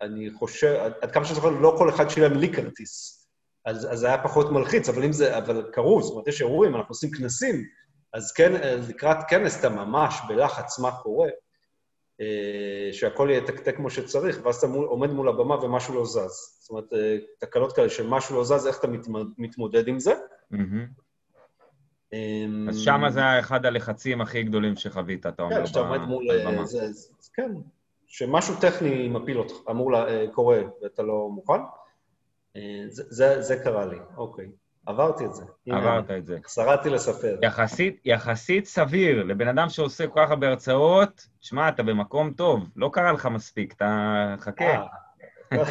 אני חושב, עד כמה שאני זוכר, לא כל אחד שילם לי כרטיס. אז, אז זה היה פחות מלחיץ, אבל אם זה... אבל קרו, זאת אומרת, יש אירועים, אנחנו עושים כנסים, אז כן, לקראת כנס אתה ממש בלחץ מה קורה. אה, שהכל יהיה תקתק כמו שצריך, ואז אתה מול, עומד מול הבמה ומשהו לא זז. זאת אומרת, אה, תקלות כאלה שמשהו לא זז, איך אתה מתמודד עם זה?
אמ, אז שמה זה אחד הלחצים הכי גדולים שחווית, אתה אומר,
כן, שאתה עומד מול... אה, כן, שמשהו טכני מפיל אותך, אמור, קורה, ואתה לא מוכן. זה קרה לי, אוקיי. עברתי את זה.
עברת את זה.
שרדתי לספר.
יחסית, יחסית סביר, לבן אדם שעושה כל כך הרבה הרצאות, שמע, אתה במקום טוב, לא קרה לך מספיק, אתה חכה.
אה,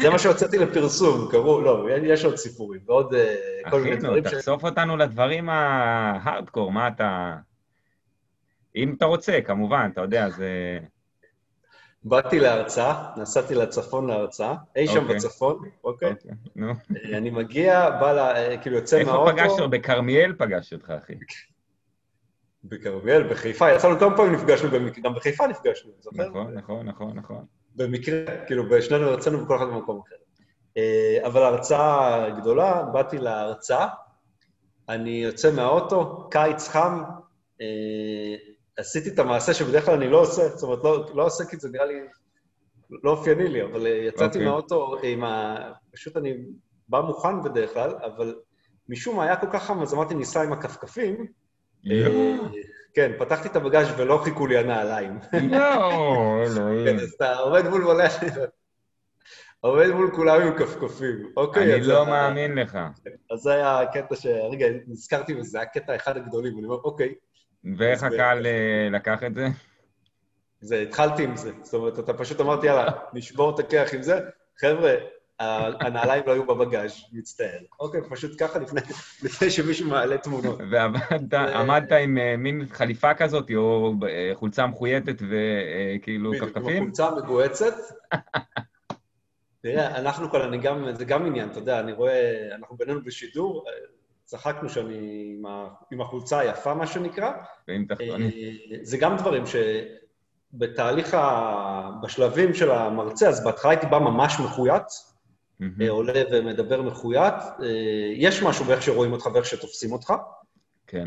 זה מה שהוצאתי לפרסום, קראו, לא, יש עוד סיפורים, ועוד אה, כל מיני דברים
ש... אחינו, תחשוף אותנו לדברים ההארדקור, מה אתה... אם אתה רוצה, כמובן, אתה יודע, זה...
באתי להרצאה, נסעתי לצפון להרצאה, אי שם okay. אוקיי. בצפון, אוקיי? Okay. okay. No. אני מגיע, בא לה, אה, כאילו יוצא מהאוטו...
איפה פגשת? בכרמיאל פגשתי אותך, אחי.
בכרמיאל, בחיפה, יצאנו כמה פעמים נפגשנו, גם בחיפה נפגשנו,
זוכר? נכון, נכון, נכון, נכון.
במקרה, כאילו, בשנינו יצאנו בכל אחד במקום אחר. אה, אבל הרצאה גדולה, באתי להרצאה, אני יוצא מהאוטו, קיץ חם, אה, עשיתי את המעשה שבדרך כלל אני לא עושה, זאת אומרת, לא, לא עושה כי זה נראה לי לא אופייני לי, אבל אה, יצאתי okay. אוקיי. מהאוטו עם ה... פשוט אני בא מוכן בדרך כלל, אבל משום מה היה כל כך חם, אז אמרתי, ניסע עם הכפכפים.
אה,
כן, פתחתי את הבגאז' ולא חיכו לי הנעליים.
לא, אלוהים.
כן, אז אתה עומד מול מלא... עומד מול כולם עם כפכפים. אוקיי,
אני לא מאמין לך.
אז זה היה הקטע ש... רגע, נזכרתי בזה, זה היה קטע אחד הגדולים. אני אומר, אוקיי,
ואיך הקהל אה, לקח את זה?
זה, התחלתי עם זה. זאת אומרת, אתה פשוט אמרתי, יאללה, נשבור את הכיח עם זה. חבר'ה, הנעליים לא היו בבגאז', מצטער. אוקיי, פשוט ככה לפני, לפני שמישהו מעלה תמונות.
ועמדת עמדת עם אה, מין חליפה כזאת, או אה, חולצה מחויטת וכאילו
בדיוק,
כפכפים?
החולצה המגוהצת. תראה, אנחנו כאן, אני גם, זה גם עניין, אתה יודע, אני רואה, אנחנו בינינו בשידור, צחקנו שאני עם, ה, עם החולצה היפה, מה שנקרא.
ועם תחתונים.
אה, זה גם דברים שבתהליך, ה... בשלבים של המרצה, אז בהתחלה הייתי בא ממש מחויט,
מהמם.
אה, עולה ומדבר מחויט. אה, יש משהו באיך שרואים אותך ואיך שתופסים אותך,
כן.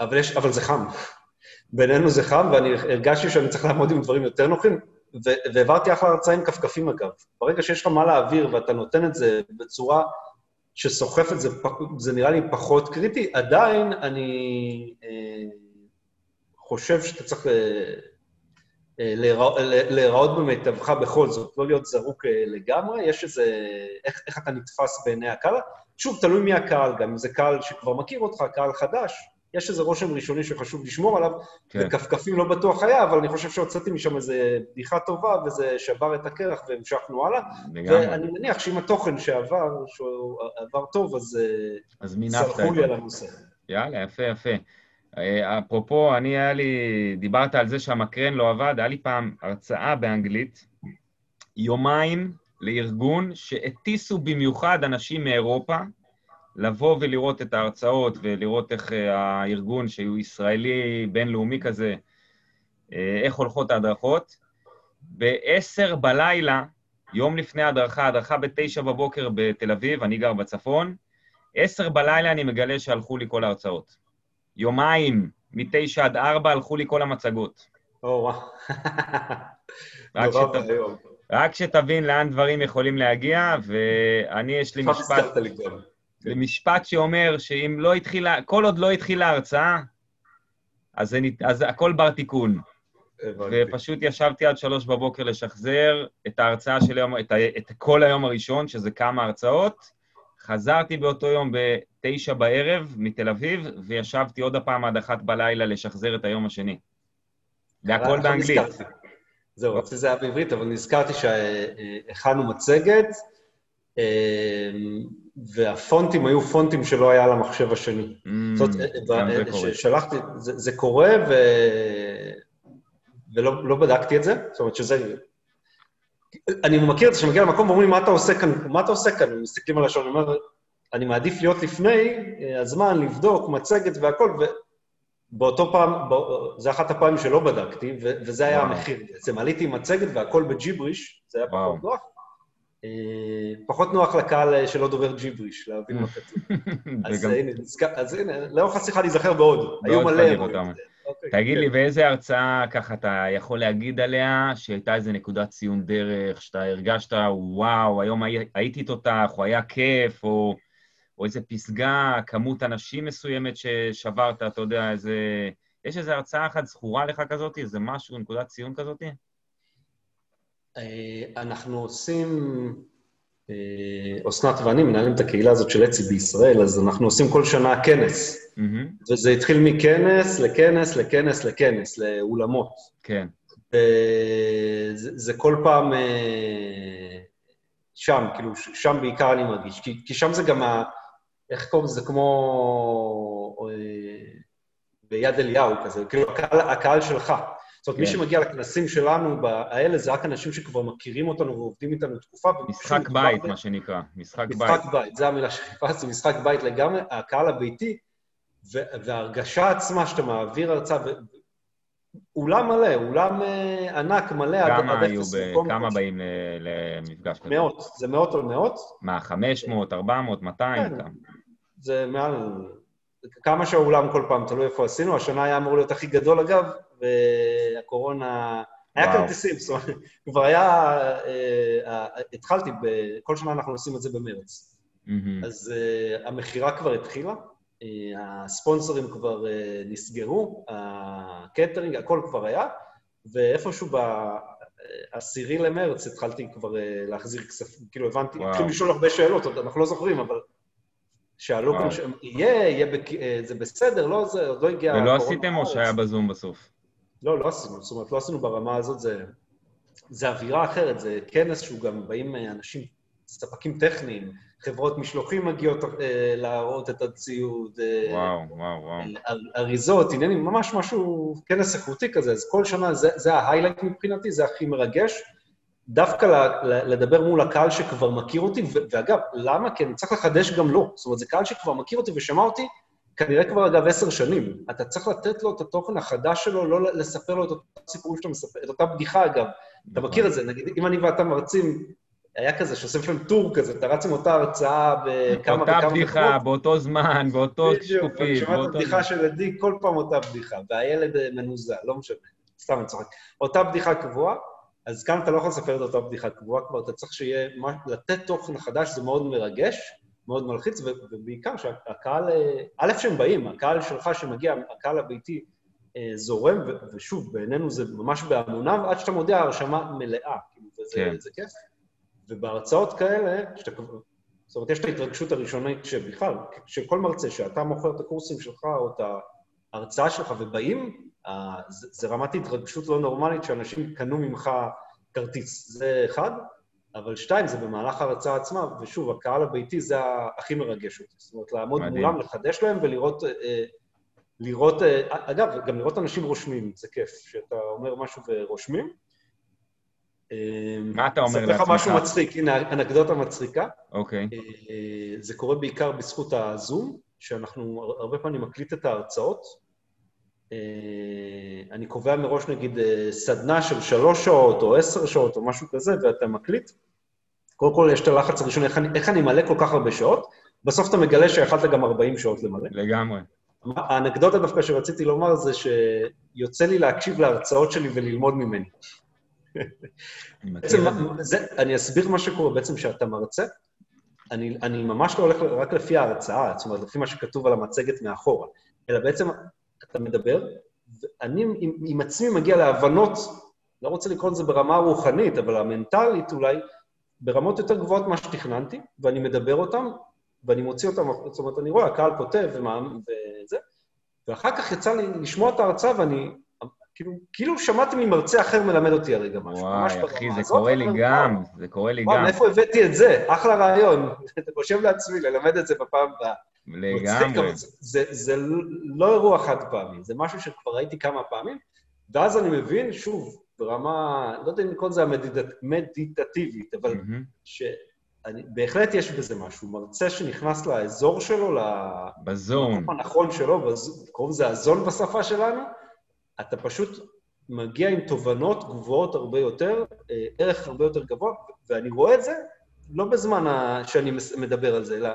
אבל, יש, אבל זה חם. בינינו זה חם, ואני הרגשתי שאני צריך לעמוד עם דברים יותר נוחים, ו- והעברתי אחלה הרצאה עם כפכפים אגב. ברגע שיש לך מה להעביר ואתה נותן את זה בצורה שסוחפת, זה, פ- זה נראה לי פחות קריטי, עדיין אני אה, חושב שאתה צריך אה, אה, להיראות במיטבך בכל זאת, לא להיות זרוק אה, לגמרי, יש איזה... איך, איך אתה נתפס בעיני הקהל. שוב, תלוי מי הקהל, גם. אם זה קהל שכבר מכיר אותך, קהל חדש, יש איזה רושם ראשוני שחשוב לשמור עליו,
כן.
וכפכפים לא בטוח היה, אבל אני חושב שהוצאתי משם איזו בדיחה טובה, וזה שבר את הקרח והמשכנו הלאה.
לגמרי.
ואני מניח שעם התוכן שעבר, שהוא עבר טוב, אז אה, סלחו
את
לי. על הנושא.
יאללה, יפה, יפה. אה, אפרופו, אני היה לי, דיברת על זה שהמקרן לא עבד, היה לי פעם הרצאה באנגלית, יומיים לארגון שהטיסו במיוחד אנשים מאירופה, לבוא ולראות את ההרצאות ולראות איך אה, הארגון, שהוא ישראלי, בינלאומי כזה, אה, איך הולכות ההדרכות. ב-10 בלילה, יום לפני ההדרכה, הדרכה ב-9 בבוקר בתל אביב, אני גר בצפון, 10 בלילה אני מגלה שהלכו לי כל ההרצאות. יומיים, מ-9 עד 4 הלכו לי כל המצגות.
או, וואו.
רק, שת... רק שתבין לאן דברים יכולים להגיע, ואני, יש לי משפט,
לי גם.
לי משפט שאומר שאם לא התחילה, כל עוד לא התחילה ההרצאה, אז, זה, אז הכל בר תיקון.
הבנתי.
ופשוט ישבתי עד שלוש בבוקר לשחזר את ההרצאה של היום, את, ה, את כל היום הראשון, שזה כמה הרצאות. חזרתי באותו יום בתשע בערב מתל אביב, וישבתי עוד הפעם עד אחת בלילה לשחזר את היום השני. והכל
עכשיו
באנגלית.
נזכרתי. זהו, אצלי זה היה בעברית, אבל נזכרתי שהכנו מצגת, אה, והפונטים היו פונטים שלא היה על המחשב השני.
Mm,
זאת אומרת, ב-
קורה.
שלחתי, זה, קורה, ו... ולא לא בדקתי את זה, זאת אומרת שזה... אני מכיר את זה, כשמגיע למקום ואומרים, מה אתה עושה כאן? מה אתה עושה כאן? מסתכלים על השעון, אני אומר, אני מעדיף להיות לפני אה, הזמן, לבדוק מצגת והכל, ובאותו פעם, זה אחת הפעמים שלא בדקתי, וזה היה. המחיר. בעצם עליתי עם מצגת והכל בג'יבריש, זה היה. פחות נוח. אה, פחות נוח לקהל אה, שלא דובר ג'יבריש, להבין מה כתוב. אז
וגם-
הנה, נזכר, אז הנה, לאורך השיחה להיזכר בעוד. היו מלא אירועים. אוקיי,
תגיד
כן.
לי, באיזה הרצאה ככה אתה יכול להגיד עליה שהייתה איזה נקודת ציון דרך, שאתה הרגשת, וואו, היום הי- הייתי איתותך, או היה כיף, או, או איזה פסגה, כמות אנשים מסוימת ששברת, אתה יודע, איזה... יש איזו הרצאה אחת זכורה לך כזאת? איזה משהו, נקודת ציון כזאת?
אה, אנחנו עושים, אה, אסנת ואני מנהלים את הקהילה הזאת של אצי בישראל, אז אנחנו עושים כל שנה כנס.
מהמם,
וזה התחיל מכנס לכנס לכנס לכנס, לאולמות.
כן.
זה, זה כל פעם אה, שם, כאילו, שם בעיקר אני מרגיש. כי, כי שם זה גם ה... איך קוראים לזה? כמו ביד אליהו כזה, כאילו, הקהל, הקהל שלך. זאת אומרת, מי
כן.
שמגיע לכנסים שלנו, האלה, זה רק אנשים שכבר מכירים אותנו ועובדים איתנו תקופה.
משחק בית, מה שנקרא. משחק בית.
משחק בית, זו המילה שחיפשתי, משחק בית לגמרי, הקהל הביתי, וההרגשה עצמה שאתה מעביר הרצאה, אולם מלא, אולם אה, ענק מלא, עד
כמה היו, ב-. כמה באים למפגש כזה?
מאות, זה מאות על מאות,
מה, 500, 400, 200?
כן. זה מעל... כמה שהאולם כל פעם, תלוי איפה עשינו, השנה היה אמור להיות הכי גדול אגב, והקורונה... היה. כרטיסים, זאת אומרת, כבר היה... אה, אה, התחלתי, ב- כל שנה אנחנו עושים את זה במרץ. אז uh, המכירה כבר התחילה. הספונסרים כבר נסגרו, הקטרינג, הכל כבר היה, ואיפשהו בעשירי למרץ התחלתי כבר להחזיר כספים, כאילו הבנתי, התחילו לשאול הרבה שאלות, אנחנו לא זוכרים, אבל שאלו כאן, יהיה, יהיה, זה בסדר, לא, זה עוד לא הגיע...
ולא עשיתם או שהיה בזום בסוף?
לא, לא עשינו, זאת אומרת, לא עשינו ברמה הזאת, זה, זה אווירה אחרת, זה כנס שהוא גם באים אנשים, ספקים טכניים, חברות משלוחים מגיעות אה, להראות את הציוד.
אה, וואו, וואו, וואו.
אריזות, עניינים, ממש משהו, כנס איכותי כזה, אז כל שנה זה, זה ההיילייט מבחינתי, זה הכי מרגש. דווקא לדבר מול הקהל שכבר מכיר אותי, ואגב, למה? כי אני צריך לחדש גם לו. זאת אומרת, זה קהל שכבר מכיר אותי ושמע אותי, כנראה כבר, אגב, עשר שנים. אתה צריך לתת לו את התוכן החדש שלו, לא לספר לו את אותם סיפורים שאתה מספר, את אותה בדיחה, אגב. אתה נכון. מכיר את זה, נגיד, אם אני ואתה מרצים, היה כזה, שעושים לפעמים טור כזה, אתה רץ עם אותה הרצאה בכמה
וכמה... אותה בדיחה, באותו זמן, באותו שקופית. בדיוק,
אני שומע את הבדיחה של עדי, כל פעם אותה בדיחה, והילד מנוזל, לא משנה, סתם אני צוחק. אותה בדיחה קבועה, אז כאן אתה לא יכול לספר את אותה בדיחה קבועה כבר, אתה צריך שיהיה, לתת תוכן חדש זה מאוד מרגש, מאוד מלחיץ, ובעיקר שהקהל, א', שהם באים, הקהל שלך שמגיע, הקהל הביתי אה, זורם, ושוב, בעינינו זה ממש בהמוניו, עד שאתה מודיע הרשמה מלאה, כאילו, וזה כן. זה כיף. ובהרצאות כאלה, שאתה, זאת אומרת, יש את ההתרגשות הראשונית שבכלל, שכל מרצה, שאתה מוכר את הקורסים שלך או את ההרצאה שלך ובאים, זה, זה רמת התרגשות לא נורמלית שאנשים קנו ממך כרטיס, זה אחד. אבל שתיים, זה במהלך ההרצאה עצמה, ושוב, הקהל הביתי זה הכי מרגש אותי. זאת אומרת, לעמוד מדהים. מולם, לחדש להם ולראות... אה, לראות, אה, אגב, גם לראות אנשים רושמים, זה כיף, שאתה אומר משהו ורושמים.
מה אתה אומר לעצמך?
אספר לך משהו מצחיק, הנה, אנקדוטה מצחיקה.
אוקיי.
זה קורה בעיקר בזכות הזום, שאנחנו הרבה פעמים מקליט את ההרצאות, אה, אני קובע מראש, נגיד, אה, סדנה של שלוש שעות או עשר שעות או משהו כזה, ואתה מקליט. קודם כל יש את הלחץ הראשוני, איך, איך אני מלא כל כך הרבה שעות, בסוף אתה מגלה שיכלת גם 40 שעות למלא.
לגמרי.
האנקדוטה דווקא שרציתי לומר זה שיוצא לי להקשיב להרצאות שלי וללמוד ממני. בעצם, זה, אני אסביר מה שקורה. בעצם כשאתה מרצה, אני, אני ממש לא הולך רק לפי ההרצאה, זאת אומרת, לפי מה שכתוב על המצגת מאחורה, אלא בעצם אתה מדבר, ואני עם, עם עצמי מגיע להבנות, לא רוצה לקרוא לזה ברמה הרוחנית, אבל המנטלית אולי, ברמות יותר גבוהות ממה שתכננתי, ואני מדבר אותם, ואני מוציא אותם, זאת אומרת, אני רואה, הקהל כותב ומה, וזה, ואחר כך יצא לי לשמוע את ההרצאה, ואני כאילו, כאילו שמעתי ממרצה אחר מלמד אותי הרגע משהו.
וואי, אחי, זה קורה לי גם, זה קורה לי גם.
וואי, מאיפה הבאתי את זה? אחלה רעיון. אתה חושב לעצמי ללמד את זה בפעם הבאה.
לגמרי.
זה, זה, זה לא אירוע חד פעמי, זה משהו שכבר ראיתי כמה פעמים, ואז אני מבין, שוב, ברמה, לא יודע אם לקרוא לזה המדיטטיבית, אבל שבהחלט יש בזה משהו. מרצה שנכנס לאזור שלו,
בזון.
הנכון שלו, קוראים לזה הזון בשפה שלנו, אתה פשוט מגיע עם תובנות גבוהות הרבה יותר, אה, ערך הרבה יותר גבוה, ואני רואה את זה לא בזמן שאני מדבר על זה, אלא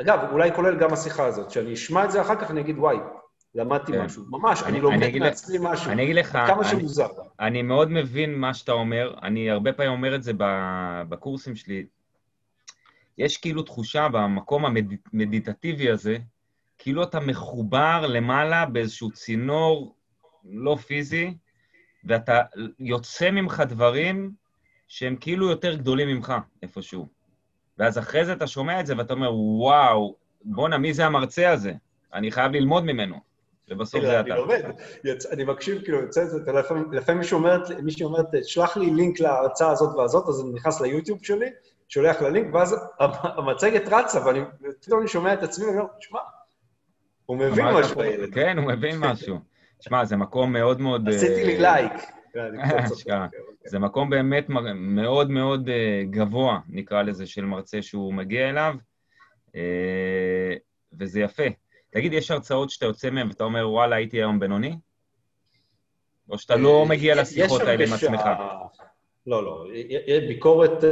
אגב, אולי כולל גם השיחה הזאת, שאני אשמע את זה אחר כך, אני אגיד, וואי, למדתי כן. משהו. ממש, אני, אני לומד אני מעצמי משהו.
אני אגיד לך...
כמה שמוזר.
אני מאוד מבין מה שאתה אומר. אני הרבה פעמים אומר את זה בקורסים שלי. יש כאילו תחושה במקום המדיטטיבי הזה, כאילו אתה מחובר למעלה באיזשהו צינור לא פיזי, ואתה יוצא ממך דברים שהם כאילו יותר גדולים ממך איפשהו. ואז אחרי זה אתה שומע את זה ואתה אומר, וואו, בואנה, מי זה המרצה הזה? אני חייב ללמוד ממנו. ובסוף זה אתה.
אני לומד, אני מקשיב, כאילו, יוצא את זה, לפעמים מישהו אומרת, מישהי אומרת, שלח לי לינק להרצאה הזאת והזאת, אז אני נכנס ליוטיוב שלי, שולח ללינק, ואז המצגת רצה, ואני פתאום אני שומע את עצמי, ואני אומר, שמע, הוא מבין משהו, הילד.
כן, הוא מבין משהו. שמע, זה מקום מאוד מאוד...
עשיתי לי לייק.
זה מקום באמת מאוד מאוד אה, גבוה, נקרא לזה, של מרצה שהוא מגיע אליו, אה, וזה יפה. תגיד, יש הרצאות שאתה יוצא מהן ואתה אומר, וואלה, הייתי היום בינוני? או שאתה לא אה, מגיע לשיחות האלה עם עצמך?
לא, לא. ביקורת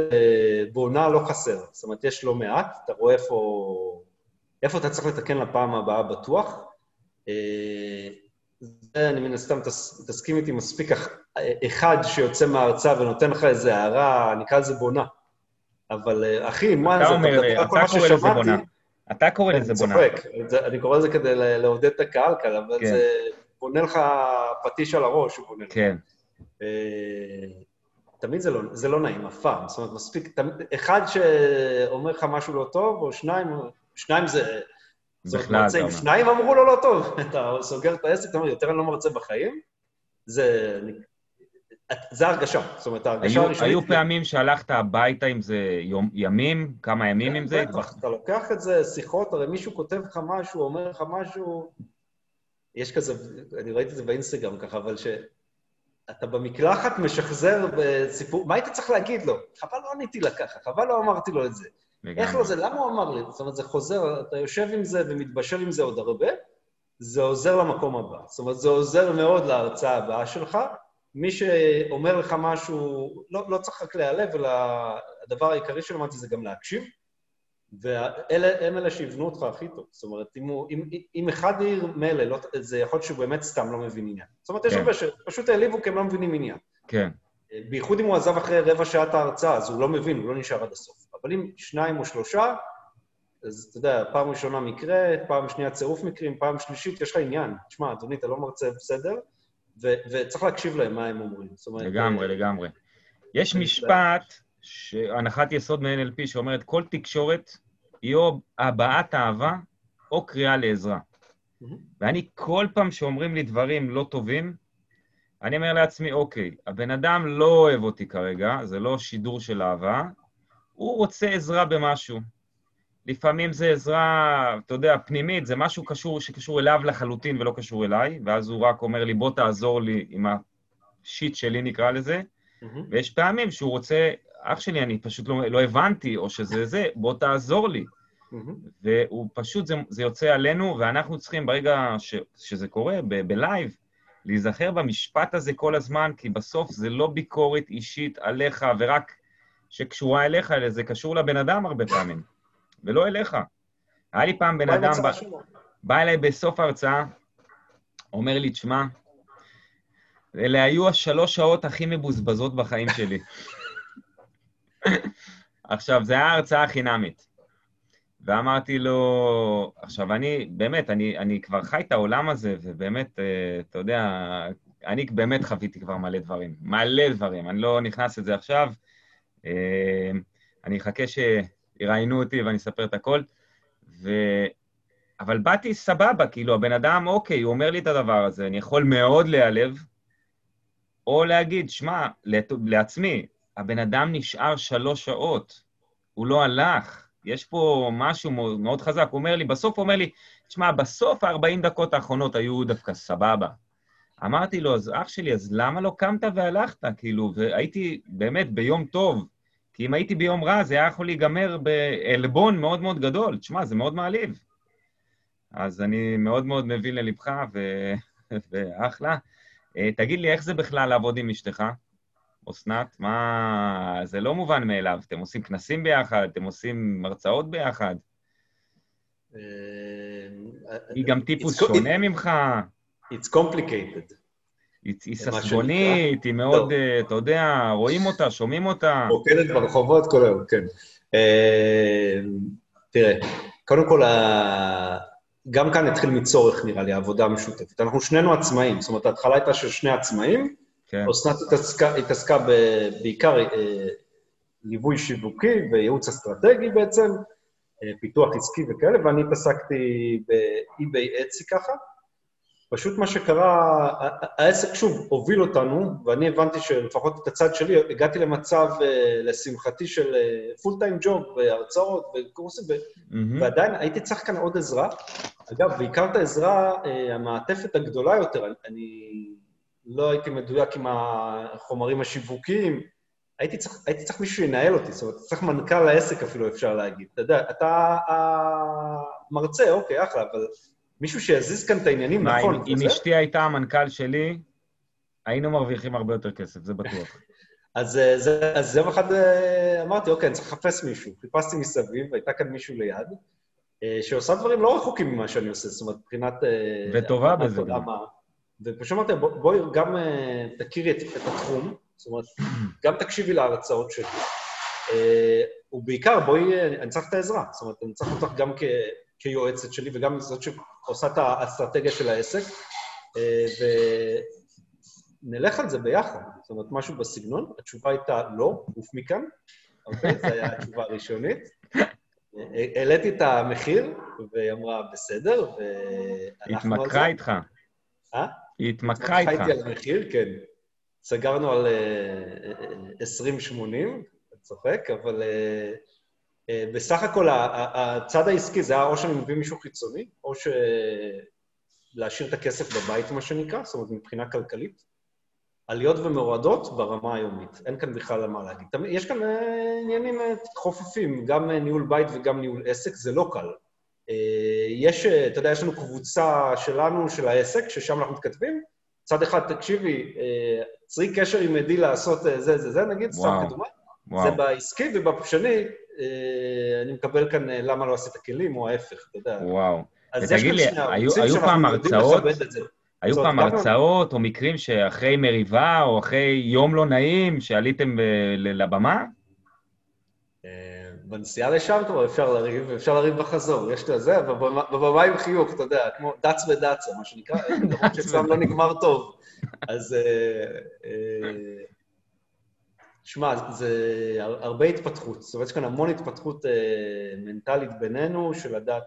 בונה לא חסר. זאת אומרת, יש לא מעט, אתה רואה איפה, איפה אתה צריך לתקן לפעם הבאה בטוח. זה, אני מן הסתם, תסכים איתי מספיק אחד שיוצא מההרצאה ונותן לך איזה הערה, נקרא לזה בונה. אבל אה, אחי, מה
זה, אתה אומר, אתה קורא לזה בונה. אתה קורא לזה בונה.
אני צוחק, אני קורא לזה כדי לעודד את הקהל כאן, אבל כן. זה בונה לך פטיש על הראש, הוא בונה לך.
כן.
תמיד זה לא, זה לא נעים, אף פעם. זאת אומרת, מספיק, תמיד, אחד שאומר לך משהו לא טוב, או שניים, שניים זה...
בכלל,
זאת אומרת, שניים אמרו לו לא טוב, אתה סוגר את העסק, אתה אומר, יותר אני לא מרצה בחיים, זה... זה הרגשה, זאת אומרת, ההרגשה
הראשונית... היו פעמים שהלכת הביתה עם זה יום, ימים, כמה ימים עם זה?
אתה לוקח את זה, שיחות, הרי מישהו כותב לך משהו, אומר לך משהו, יש כזה, אני ראיתי את זה באינסטגרם ככה, אבל ש... אתה במקלחת משחזר בסיפור, מה היית צריך להגיד לו? חבל לא עניתי לה ככה, חבל לא אמרתי לו את זה. איך לא זה? למה הוא אמר לי? זאת אומרת, זה חוזר, אתה יושב עם זה ומתבשל עם זה עוד הרבה, זה עוזר למקום הבא. זאת אומרת, זה עוזר מאוד להרצאה הבאה שלך. מי שאומר לך משהו, לא, לא צריך רק להיעלב, אלא הדבר העיקרי שלמדתי זה גם להקשיב. ואלה הם אלה שיבנו אותך הכי טוב. זאת אומרת, אם, הוא, אם, אם אחד העיר מילא, לא, זה יכול להיות שהוא באמת סתם לא מבין עניין. זאת אומרת, כן. יש הרבה שפשוט העליבו כי הם לא מבינים עניין.
כן.
בייחוד אם הוא עזב אחרי רבע שעת ההרצאה, אז הוא לא מבין, הוא לא נשאר עד הסוף. אבל אם שניים או שלושה, אז אתה יודע, פעם ראשונה מקרה, פעם שנייה צירוף מקרים, פעם שלישית, יש לך עניין. תשמע, אדוני, אתה לא מרצה בסדר, ו- וצריך להקשיב להם מה הם אומרים.
אומרת, לגמרי, לגמרי. יש משפט הנחת יסוד מ-NLP שאומרת, כל תקשורת היא או הבעת אהבה או קריאה לעזרה. ואני כל פעם שאומרים לי דברים לא טובים, אני אומר לעצמי, אוקיי, הבן אדם לא אוהב אותי כרגע, זה לא שידור של אהבה, הוא רוצה עזרה במשהו. לפעמים זה עזרה, אתה יודע, פנימית, זה משהו קשור, שקשור אליו לחלוטין ולא קשור אליי, ואז הוא רק אומר לי, בוא תעזור לי עם השיט שלי, נקרא לזה, mm-hmm. ויש פעמים שהוא רוצה אח שלי, אני פשוט לא, לא הבנתי, או שזה זה, בוא תעזור לי. Mm-hmm. והוא פשוט, זה, זה יוצא עלינו, ואנחנו צריכים ברגע ש, שזה קורה, ב, בלייב, להיזכר במשפט הזה כל הזמן, כי בסוף זה לא ביקורת אישית עליך, ורק שקשורה אליך, אלא זה קשור לבן אדם הרבה פעמים, ולא אליך. היה לי פעם בן אדם, בא, בא אליי בסוף ההרצאה, אומר לי, תשמע, אלה היו השלוש שעות הכי מבוזבזות בחיים שלי. עכשיו, זו הייתה הרצאה חינמית. ואמרתי לו, עכשיו, אני, באמת, אני, אני כבר חי את העולם הזה, ובאמת, אה, אתה יודע, אני באמת חוויתי כבר מלא דברים. מלא דברים, אני לא נכנס לזה עכשיו. אה, אני אחכה שיראיינו אותי ואני אספר את הכל. ו... אבל באתי סבבה, כאילו, הבן אדם, אוקיי, הוא אומר לי את הדבר הזה, אני יכול מאוד להיעלב, או להגיד, שמע, לעצמי, הבן אדם נשאר שלוש שעות, הוא לא הלך. יש פה משהו מאוד חזק. הוא אומר לי, בסוף הוא אומר לי, תשמע, בסוף ה-40 דקות האחרונות היו דווקא סבבה. אמרתי לו, אז אח שלי, אז למה לא קמת והלכת? כאילו, והייתי באמת ביום טוב, כי אם הייתי ביום רע, זה היה יכול להיגמר בעלבון מאוד מאוד גדול. תשמע, זה מאוד מעליב. אז אני מאוד מאוד מבין ללבך, ו... ואחלה. אה, תגיד לי, איך זה בכלל לעבוד עם אשתך? אסנת, מה... זה לא מובן מאליו. אתם עושים כנסים ביחד, אתם עושים הרצאות ביחד. אה, היא גם טיפוס שונה ממך.
It's complicated.
היא ססגונית, היא מאוד, אה, אתה יודע, רואים אותה, שומעים אותה.
רוקדת ברחובות כל היום, כן. אה, תראה, קודם כל, גם כאן התחיל מצורך, נראה לי, העבודה המשותפת. אנחנו שנינו עצמאים, זאת אומרת, ההתחלה הייתה של שני עצמאים, כן. אסנת התעסקה, התעסקה ב, בעיקר אה, ליווי שיווקי וייעוץ אסטרטגי בעצם, אה, פיתוח עסקי וכאלה, ואני התעסקתי באי-ביי אצי ככה. פשוט מה שקרה, העסק שוב הוביל אותנו, ואני הבנתי שלפחות את הצד שלי, הגעתי למצב, אה, לשמחתי, של פול טיים ג'וב, בהרצאות, בקורסים, mm-hmm. ועדיין הייתי צריך כאן עוד עזרה. אגב, בעיקר את העזרה, המעטפת הגדולה יותר, אני לא הייתי מדויק עם החומרים השיווקיים, הייתי צריך, הייתי צריך מישהו שינהל אותי, זאת אומרת, צריך מנכ"ל העסק אפילו, אפשר להגיד. אתה יודע, אתה המרצה, אוקיי, אחלה, אבל מישהו שיזיז כאן את העניינים, מה, נכון.
אם אשתי הייתה המנכ"ל שלי, היינו מרוויחים הרבה יותר כסף, זה בטוח.
אז, אה, זה, אז יום אחד אה, אמרתי, אוקיי, אני צריך לחפש מישהו. חיפשתי מסביב, הייתה כאן מישהו ליד, אה, שעושה דברים לא רחוקים ממה שאני עושה, זאת אומרת, מבחינת...
וטובה בזה גם.
ופשוט אמרתי, בואי בוא גם תכירי את, את התחום, זאת אומרת, גם תקשיבי להרצאות שלי. ובעיקר, בואי, אני צריך את העזרה. זאת אומרת, אני צריך אותך גם כ, כיועצת שלי וגם זאת שעושה את האסטרטגיה של העסק, אה, ונלך על זה ביחד. זאת אומרת, משהו בסגנון. התשובה הייתה לא, עוף מכאן. אוקיי? זו הייתה התשובה הראשונית. העליתי את המחיר, והיא אמרה, בסדר,
ואנחנו. התמכרה איתך.
אה?
היא התמכרה איתך.
התמכרה איתי על המחיר, כן. סגרנו על 20-80, אתה צוחק, אבל בסך הכל הצד העסקי זה היה או שאני מביא מישהו חיצוני, או להשאיר את הכסף בבית, מה שנקרא, זאת אומרת, מבחינה כלכלית. עליות ומורדות ברמה היומית. אין כאן בכלל מה להגיד. יש כאן עניינים חופפים, גם ניהול בית וגם ניהול עסק, זה לא קל. יש, אתה יודע, יש לנו קבוצה שלנו, של העסק, ששם אנחנו מתכתבים. צד אחד, תקשיבי, צרי קשר עם עדי לעשות זה, זה, זה, נגיד, סתם כדומה. זה בעסקי, ובשני, אני מקבל כאן למה לא עשית כלים, או ההפך, אתה יודע.
וואו. אז תגיד לי, היו פעם הרצאות, היו פעם הרצאות או מקרים שאחרי מריבה או אחרי יום לא נעים, שעליתם לבמה?
בנסיעה לשם כבר אפשר לריב, אפשר לריב בחזור, יש את זה, בבמה עם חיוך, אתה יודע, כמו דץ ודצה, מה שנקרא, למרות שאצלם לא נגמר טוב. אז... שמע, זה הרבה התפתחות. זאת אומרת, יש כאן המון התפתחות מנטלית בינינו, של לדעת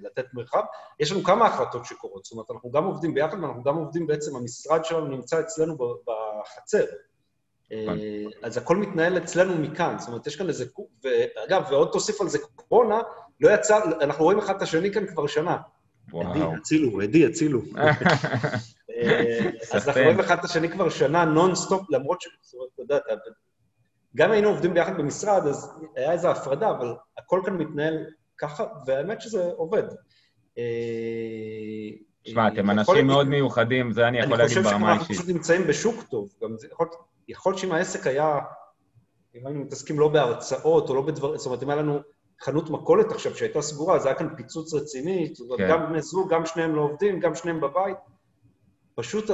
לתת מרחב. יש לנו כמה החלטות שקורות, זאת אומרת, אנחנו גם עובדים ביחד, ואנחנו גם עובדים בעצם, המשרד שלנו נמצא אצלנו בחצר. אז הכל מתנהל אצלנו מכאן, זאת אומרת, יש כאן איזה... ואגב, ועוד תוסיף על זה קורונה, לא יצא, אנחנו רואים אחד את השני כאן כבר שנה. וואו. עדי, הצילו, עדי, הצילו. אז אנחנו רואים אחד את השני כבר שנה נונסטופ, למרות ש... זאת אומרת, אתה יודע, גם היינו עובדים ביחד במשרד, אז היה איזו הפרדה, אבל הכל כאן מתנהל ככה, והאמת שזה עובד.
תשמע, אתם אנשים מאוד מיוחדים, זה אני יכול להגיד ברמה האישית.
אני חושב שאנחנו פשוט נמצאים בשוק טוב. גם יכול, יכול שאם העסק היה, אם היינו מתעסקים לא בהרצאות או לא בדברים, זאת אומרת, אם היה לנו חנות מכולת עכשיו שהייתה סגורה, אז היה כאן פיצוץ רציני, כן. גם בני זוג, גם שניהם לא עובדים, גם שניהם בבית. פשוט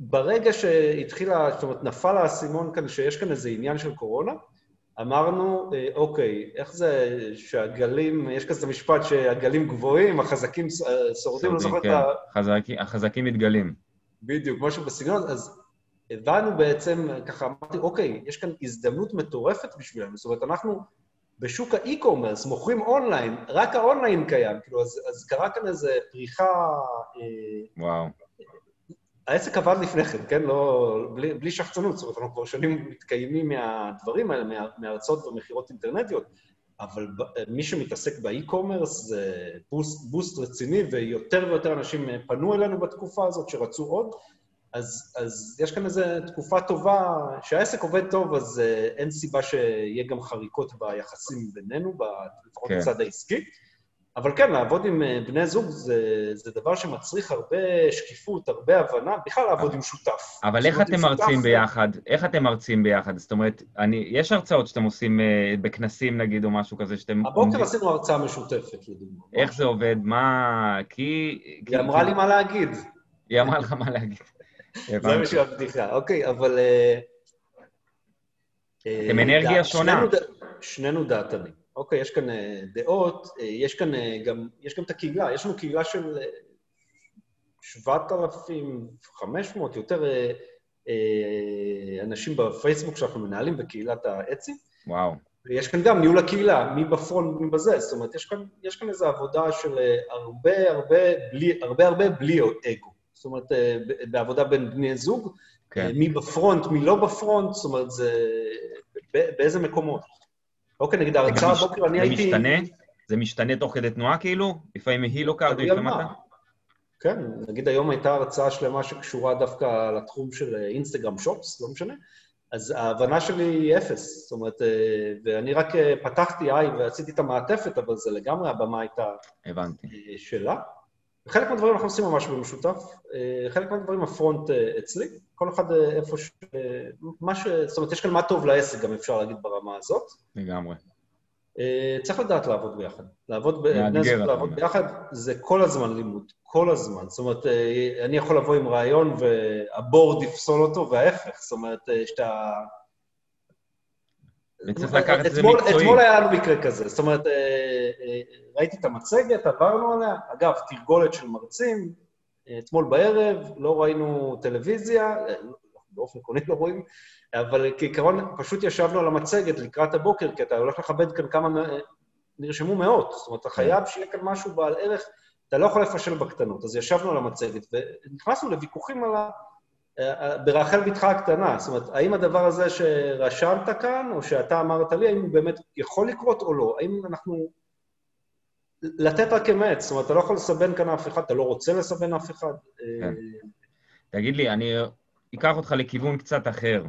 ברגע שהתחילה, זאת אומרת, נפל האסימון כאן שיש כאן איזה עניין של קורונה, אמרנו, אוקיי, איך זה שהגלים, יש כזה משפט שהגלים גבוהים, החזקים שורדים, לא זוכר את
כן. ה... החזקים מתגלים.
בדיוק, משהו בסגנון, אז הבנו בעצם, ככה אמרתי, אוקיי, יש כאן הזדמנות מטורפת בשבילנו, זאת אומרת, אנחנו בשוק ה e-commerce מוכרים אונליין, רק האונליין קיים, כאילו, אז, אז קרה כאן איזו פריחה...
וואו.
העסק עבד לפני כן, כן? לא... בלי, בלי שחצנות, זאת אומרת, אנחנו כבר שנים מתקיימים מהדברים האלה, מה, מהרצות ומכירות אינטרנטיות, אבל מי שמתעסק ב e-commerce זה boost, boost רציני, ויותר ויותר אנשים פנו אלינו בתקופה הזאת שרצו עוד, אז, אז יש כאן איזו תקופה טובה, שהעסק עובד טוב, אז אין סיבה שיהיה גם חריקות ביחסים בינינו, לפחות כן. בצד העסקי. אבל כן, לעבוד עם אה, בני זוג זה, זה דבר שמצריך הרבה שקיפות, הרבה הבנה, בכלל לעבוד עם שותף.
אבל איך אתם מרצים ביחד? איך אתם מרצים ביחד? זאת אומרת, אני, יש הרצאות שאתם עושים אה, בכנסים נגיד, או משהו כזה שאתם...
הבוקר עשינו הרצאה משותפת, לדוגמה.
איך זה עובד? מה... כי...
היא אמרה לי מה להגיד.
היא אמרה לך מה להגיד.
זה משהו הבדיחה, אוקיי, אבל...
אתם אנרגיה שונה.
שנינו דעתנים. אוקיי, יש כאן אה, דעות, אה, יש כאן אה, גם, יש גם את הקהילה, יש לנו קהילה של 7,500, יותר אנשים בפייסבוק שאנחנו מנהלים בקהילת האצי.
וואו.
ויש כאן גם ניהול הקהילה, מי בפרונט, מי בזה, זאת אומרת, יש כאן, יש כאן איזו עבודה של הרבה הרבה בלי, הרבה הרבה בלי אגו. זאת אומרת, בעבודה בין בני זוג, כן. מי ב front, מי לא ב front, זאת אומרת, זה... באיזה מקומות. אוקיי, נגיד ההרצאה הבוקר, אני הייתי...
זה משתנה? זה משתנה תוך כדי תנועה כאילו? לפעמים היא לא קארד ולפעמים אתה?
כן, נגיד היום הייתה הרצאה שלמה שקשורה דווקא לתחום של Instagram Shops, לא משנה, אז ההבנה שלי היא אפס. זאת אומרת, אה, ואני רק אה, פתחתי איי ועשיתי את המעטפת, אבל זה לגמרי הבמה הייתה...
הבנתי.
אה, שלה. חלק מהדברים אנחנו עושים ממש במשותף, חלק מהדברים הפרונט אצלי, כל אחד איפה ש... מה ש... זאת אומרת, יש כאן מה טוב לעסק, גם אפשר להגיד ברמה הזאת.
לגמרי.
צריך לדעת לעבוד ביחד. לעבוד, בני זוג לעבוד ביחד זה כל הזמן לימוד, כל הזמן. זאת אומרת, אני יכול לבוא עם רעיון והבורד יפסול אותו, וההפך. זאת אומרת, שאתה...
וצריך לקחת את זה מקצועי.
אתמול היה לנו מקרה כזה, זאת אומרת, אה, אה, ראיתי את המצגת, עברנו עליה, אגב, תרגולת של מרצים, אה, אתמול בערב, לא ראינו טלוויזיה, אה, באופן עקרוני לא רואים, אבל כעיקרון פשוט ישבנו על המצגת לקראת הבוקר, כי אתה הולך לכבד כאן כמה, נרשמו מאות, זאת אומרת, אתה חייב שיהיה כאן משהו בעל ערך, אתה לא יכול לפשל בקטנות. אז ישבנו על המצגת ונכנסנו לוויכוחים על ה... ברחל בתך הקטנה, זאת אומרת, האם הדבר הזה שרשמת כאן, או שאתה אמרת לי, האם הוא באמת יכול לקרות או לא? האם אנחנו... לתת רק אמת, זאת אומרת, אתה לא יכול לסבן כאן אף אחד, אתה לא רוצה לסבן אף אחד.
כן. תגיד לי, אני אקח אותך לכיוון קצת אחר.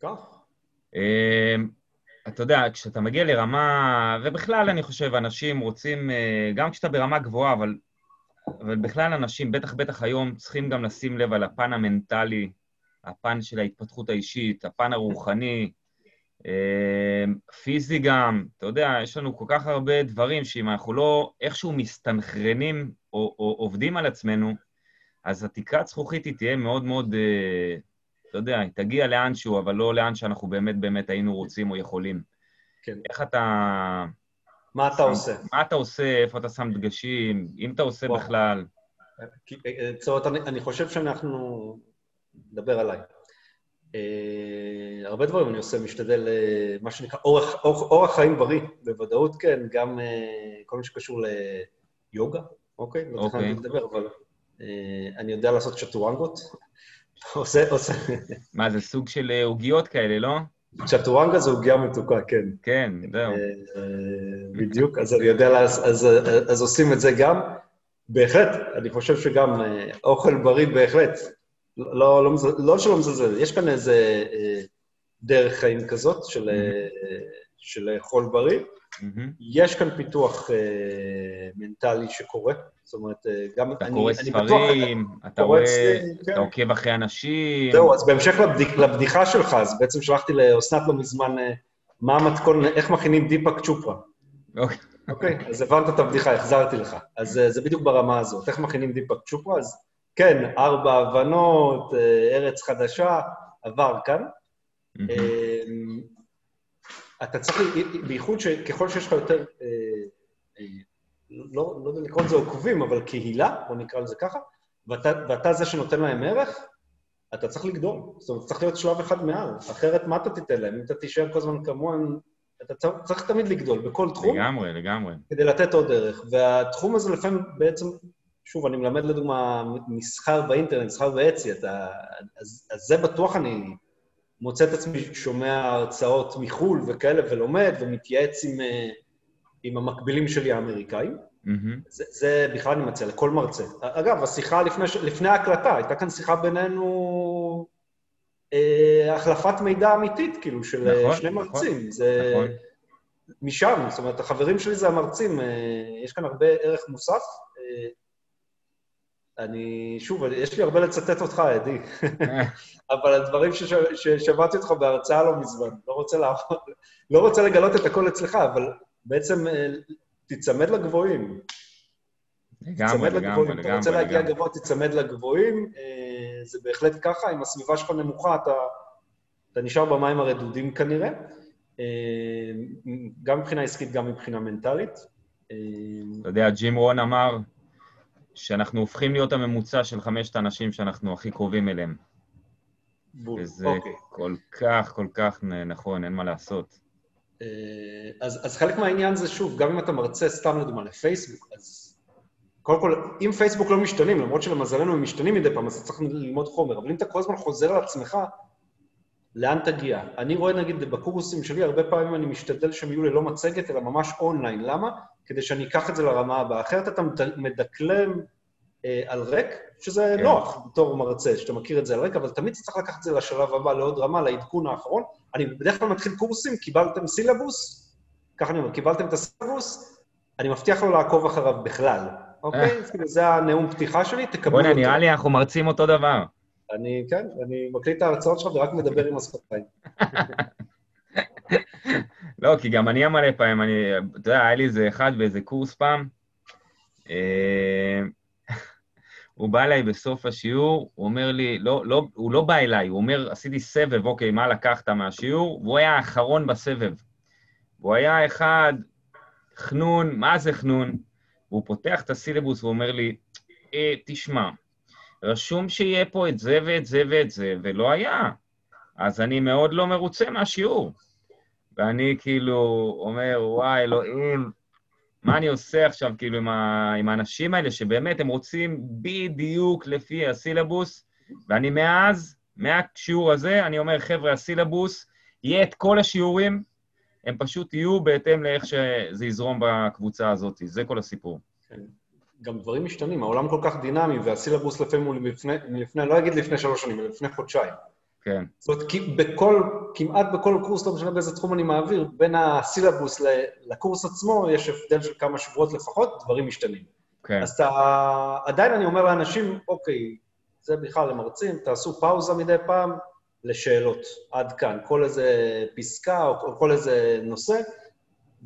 כך.
אה, אתה יודע, כשאתה מגיע לרמה, ובכלל אני חושב, אנשים רוצים, אה, גם כשאתה ברמה גבוהה, אבל, אבל בכלל אנשים, בטח בטח היום, צריכים גם לשים לב על הפן המנטלי, הפן של ההתפתחות האישית, הפן הרוחני, אה, פיזי גם. אתה יודע, יש לנו כל כך הרבה דברים שאם אנחנו לא איכשהו מסתנכרנים או, או עובדים על עצמנו, אז התקרת זכוכית היא תהיה מאוד מאוד, אה, אתה יודע, היא תגיע לאנשהו, אבל לא לאן שאנחנו באמת באמת היינו רוצים או יכולים.
כן.
איך אתה...
מה אתה עושה?
מה אתה עושה, איפה אתה שם דגשים, אם אתה עושה. בכלל.
כי- אה, זאת אומרת, אני, חושב שאנחנו... נדבר עליי. אה, הרבה דברים אני עושה, משתדל, אה, מה שנקרא, אורח, אורח, אורח חיים בריא, בוודאות כן, גם אה, כל מה שקשור ליוגה, אוקיי? לא
אוקיי.
תכננתי לדבר, אבל אה, אני יודע לעשות צ'טורנגות. עושה, עושה...
מה, זה סוג של אה, עוגיות כאלה, לא?
צ'טורנגה זה עוגיה מתוקה, כן.
כן, זהו.
אה, בדיוק, אז אני יודע, אז, אז, אז עושים את זה גם. בהחלט, אני חושב שגם אה, אוכל בריא בהחלט. לא, לא, מז- לא שלא מזלזל, יש כאן איזה אה, דרך חיים כזאת של, של לאכול בריא.
מהמם.
יש כאן פיתוח אה, מנטלי שקורה, זאת אומרת, אה, גם
אתה
אני,
קורא
אני בטוח...
ספרים, אתה
קורא
רואה,
ספרים, כן.
אתה עוקב אחרי אנשים.
זהו, אז בהמשך לבדיח, לבדיחה שלך, אז בעצם שלחתי לאסנת לא מזמן אה, מה המתכון, איך מכינים דיפק צ'ופרה.
אוקיי.
אוקיי, אז הבנת את הבדיחה, החזרתי לך. אז אה, זה בדיוק ברמה הזאת. איך מכינים דיפק צ'ופרה? אז כן, ארבע הבנות, אה, ארץ חדשה, עבר כאן.
מהמם.
אתה צריך, בייחוד שככל שיש לך יותר, אה, אה, לא, לא יודע לקרוא לזה עוקבים, אבל קהילה, בוא נקרא לזה ככה, ואתה, ואתה זה שנותן להם ערך, אתה צריך לגדול. זאת אומרת, צריך להיות שלב אחד מעל, אחרת מה אתה תיתן להם? אם אתה תישאר כל הזמן כמוהם, אתה צריך, צריך תמיד לגדול בכל תחום.
לגמרי, לגמרי.
כדי לתת עוד ערך. והתחום הזה לפעמים בעצם, שוב, אני מלמד לדוגמה מסחר באינטרנט, מסחר באצי, אתה, אז, אז זה בטוח אני מוצא את עצמי שומע הרצאות מחו"ל וכאלה, ולומד ומתייעץ עם, אה, עם המקבילים שלי האמריקאים.
מהמם.
זה, זה בכלל אני מציע לכל מרצה. אגב, השיחה לפני, לפני ההקלטה, הייתה כאן שיחה בינינו, אה, החלפת מידע אמיתית, כאילו, של אה,
נכון,
שני
נכון,
מרצים. זה...
נכון.
משם, זאת אומרת, החברים שלי זה המרצים, אה, יש כאן הרבה ערך מוסף. אה, אני, שוב, יש לי הרבה לצטט אותך, אדי, אבל הדברים שש, ששמעתי אותך בהרצאה לא מזמן, לא רוצה, לה, לא רוצה לגלות את הכל אצלך, אבל בעצם אה, תיצמד לגבוהים.
לגמרי,
תיצמד
לגמרי,
לגבוהים. אתה רוצה
לגמרי,
להגיע
לגמרי.
גבוה, תיצמד לגבוהים. אה, זה בהחלט ככה, אם הסביבה שלך נמוכה, אתה, אתה נשאר במים הרדודים כנראה. אה, גם מבחינה עסקית, גם מבחינה מנטלית.
אתה יודע, ג'ים רון אמר שאנחנו הופכים להיות הממוצע של חמשת האנשים שאנחנו הכי קרובים אליהם.
בול.
וזה
אוקיי.
כל כך, כל כך נכון, אין מה לעשות.
אה, אז, אז חלק מהעניין זה, שוב, גם אם אתה מרצה סתם לדוגמה לפייסבוק, אז קודם כל, אם פייסבוק לא משתנים, למרות שלמזלנו הם משתנים מדי פעם, אז אתה צריך ללמוד חומר, אבל אם אתה כל הזמן חוזר על עצמך, לאן תגיע? אני רואה, נגיד, בקורסים שלי, הרבה פעמים אני משתדל שהם יהיו ללא מצגת, אלא ממש אונליין. למה? כדי שאני אקח את זה לרמה הבאה. אחרת אתה מד- מדקלם אה, על ריק, שזה
כן.
נוח בתור מרצה, שאתה מכיר את זה על ריק, אבל תמיד צריך לקחת את זה לשלב הבא, לעוד רמה, לעדכון האחרון. אני בדרך כלל מתחיל קורסים, קיבלתם סילבוס, ככה אני אומר, קיבלתם את הסילבוס, אני מבטיח לו לעקוב אחריו בכלל, אוקיי? אז כאילו, זה הנאום פתיחה שלי, תקבלו
בוא'נה,
אותו.
נראה לי אנחנו מרצים אותו דבר.
אני, כן, אני מקליט את ההרצאות שלך ורק מדבר עם השפתיים.
לא, כי גם אני מלא פעמים, אני, אתה יודע, היה לי איזה אחד באיזה קורס פעם, אה, הוא בא אליי בסוף השיעור, הוא אומר לי, לא, לא, הוא לא בא אליי, הוא אומר, עשיתי סבב, אוקיי, מה לקחת מהשיעור? והוא היה האחרון בסבב. הוא היה אחד, חנון, מה זה חנון? והוא פותח את הסילבוס ואומר לי, אה, תשמע, רשום שיהיה פה את זה ואת זה ואת זה, ולא היה. אז אני מאוד לא מרוצה מהשיעור. ואני כאילו אומר, וואי, אלוהים, מה אני עושה עכשיו כאילו עם, ה... עם האנשים האלה, שבאמת הם רוצים בדיוק לפי הסילבוס, ואני מאז, מהשיעור הזה, אני אומר, חבר'ה, הסילבוס, יהיה את כל השיעורים, הם פשוט יהיו בהתאם לאיך שזה יזרום בקבוצה הזאת. זה כל הסיפור.
כן. גם דברים משתנים, העולם כל כך דינמי, והסילבוס לפעמים הוא מלפני, מלפני, לא אגיד לפני שלוש שנים, אלא לפני חודשיים.
כן.
זאת אומרת, בכל, כמעט בכל קורס, לא משנה באיזה תחום אני מעביר, בין הסילבוס לקורס עצמו יש הבדל של כמה שבועות לפחות, דברים משתנים.
כן.
אז אתה, עדיין אני אומר לאנשים, אוקיי, זה בכלל למרצים, תעשו פאוזה מדי פעם לשאלות, עד כאן. כל איזה פסקה או כל איזה נושא,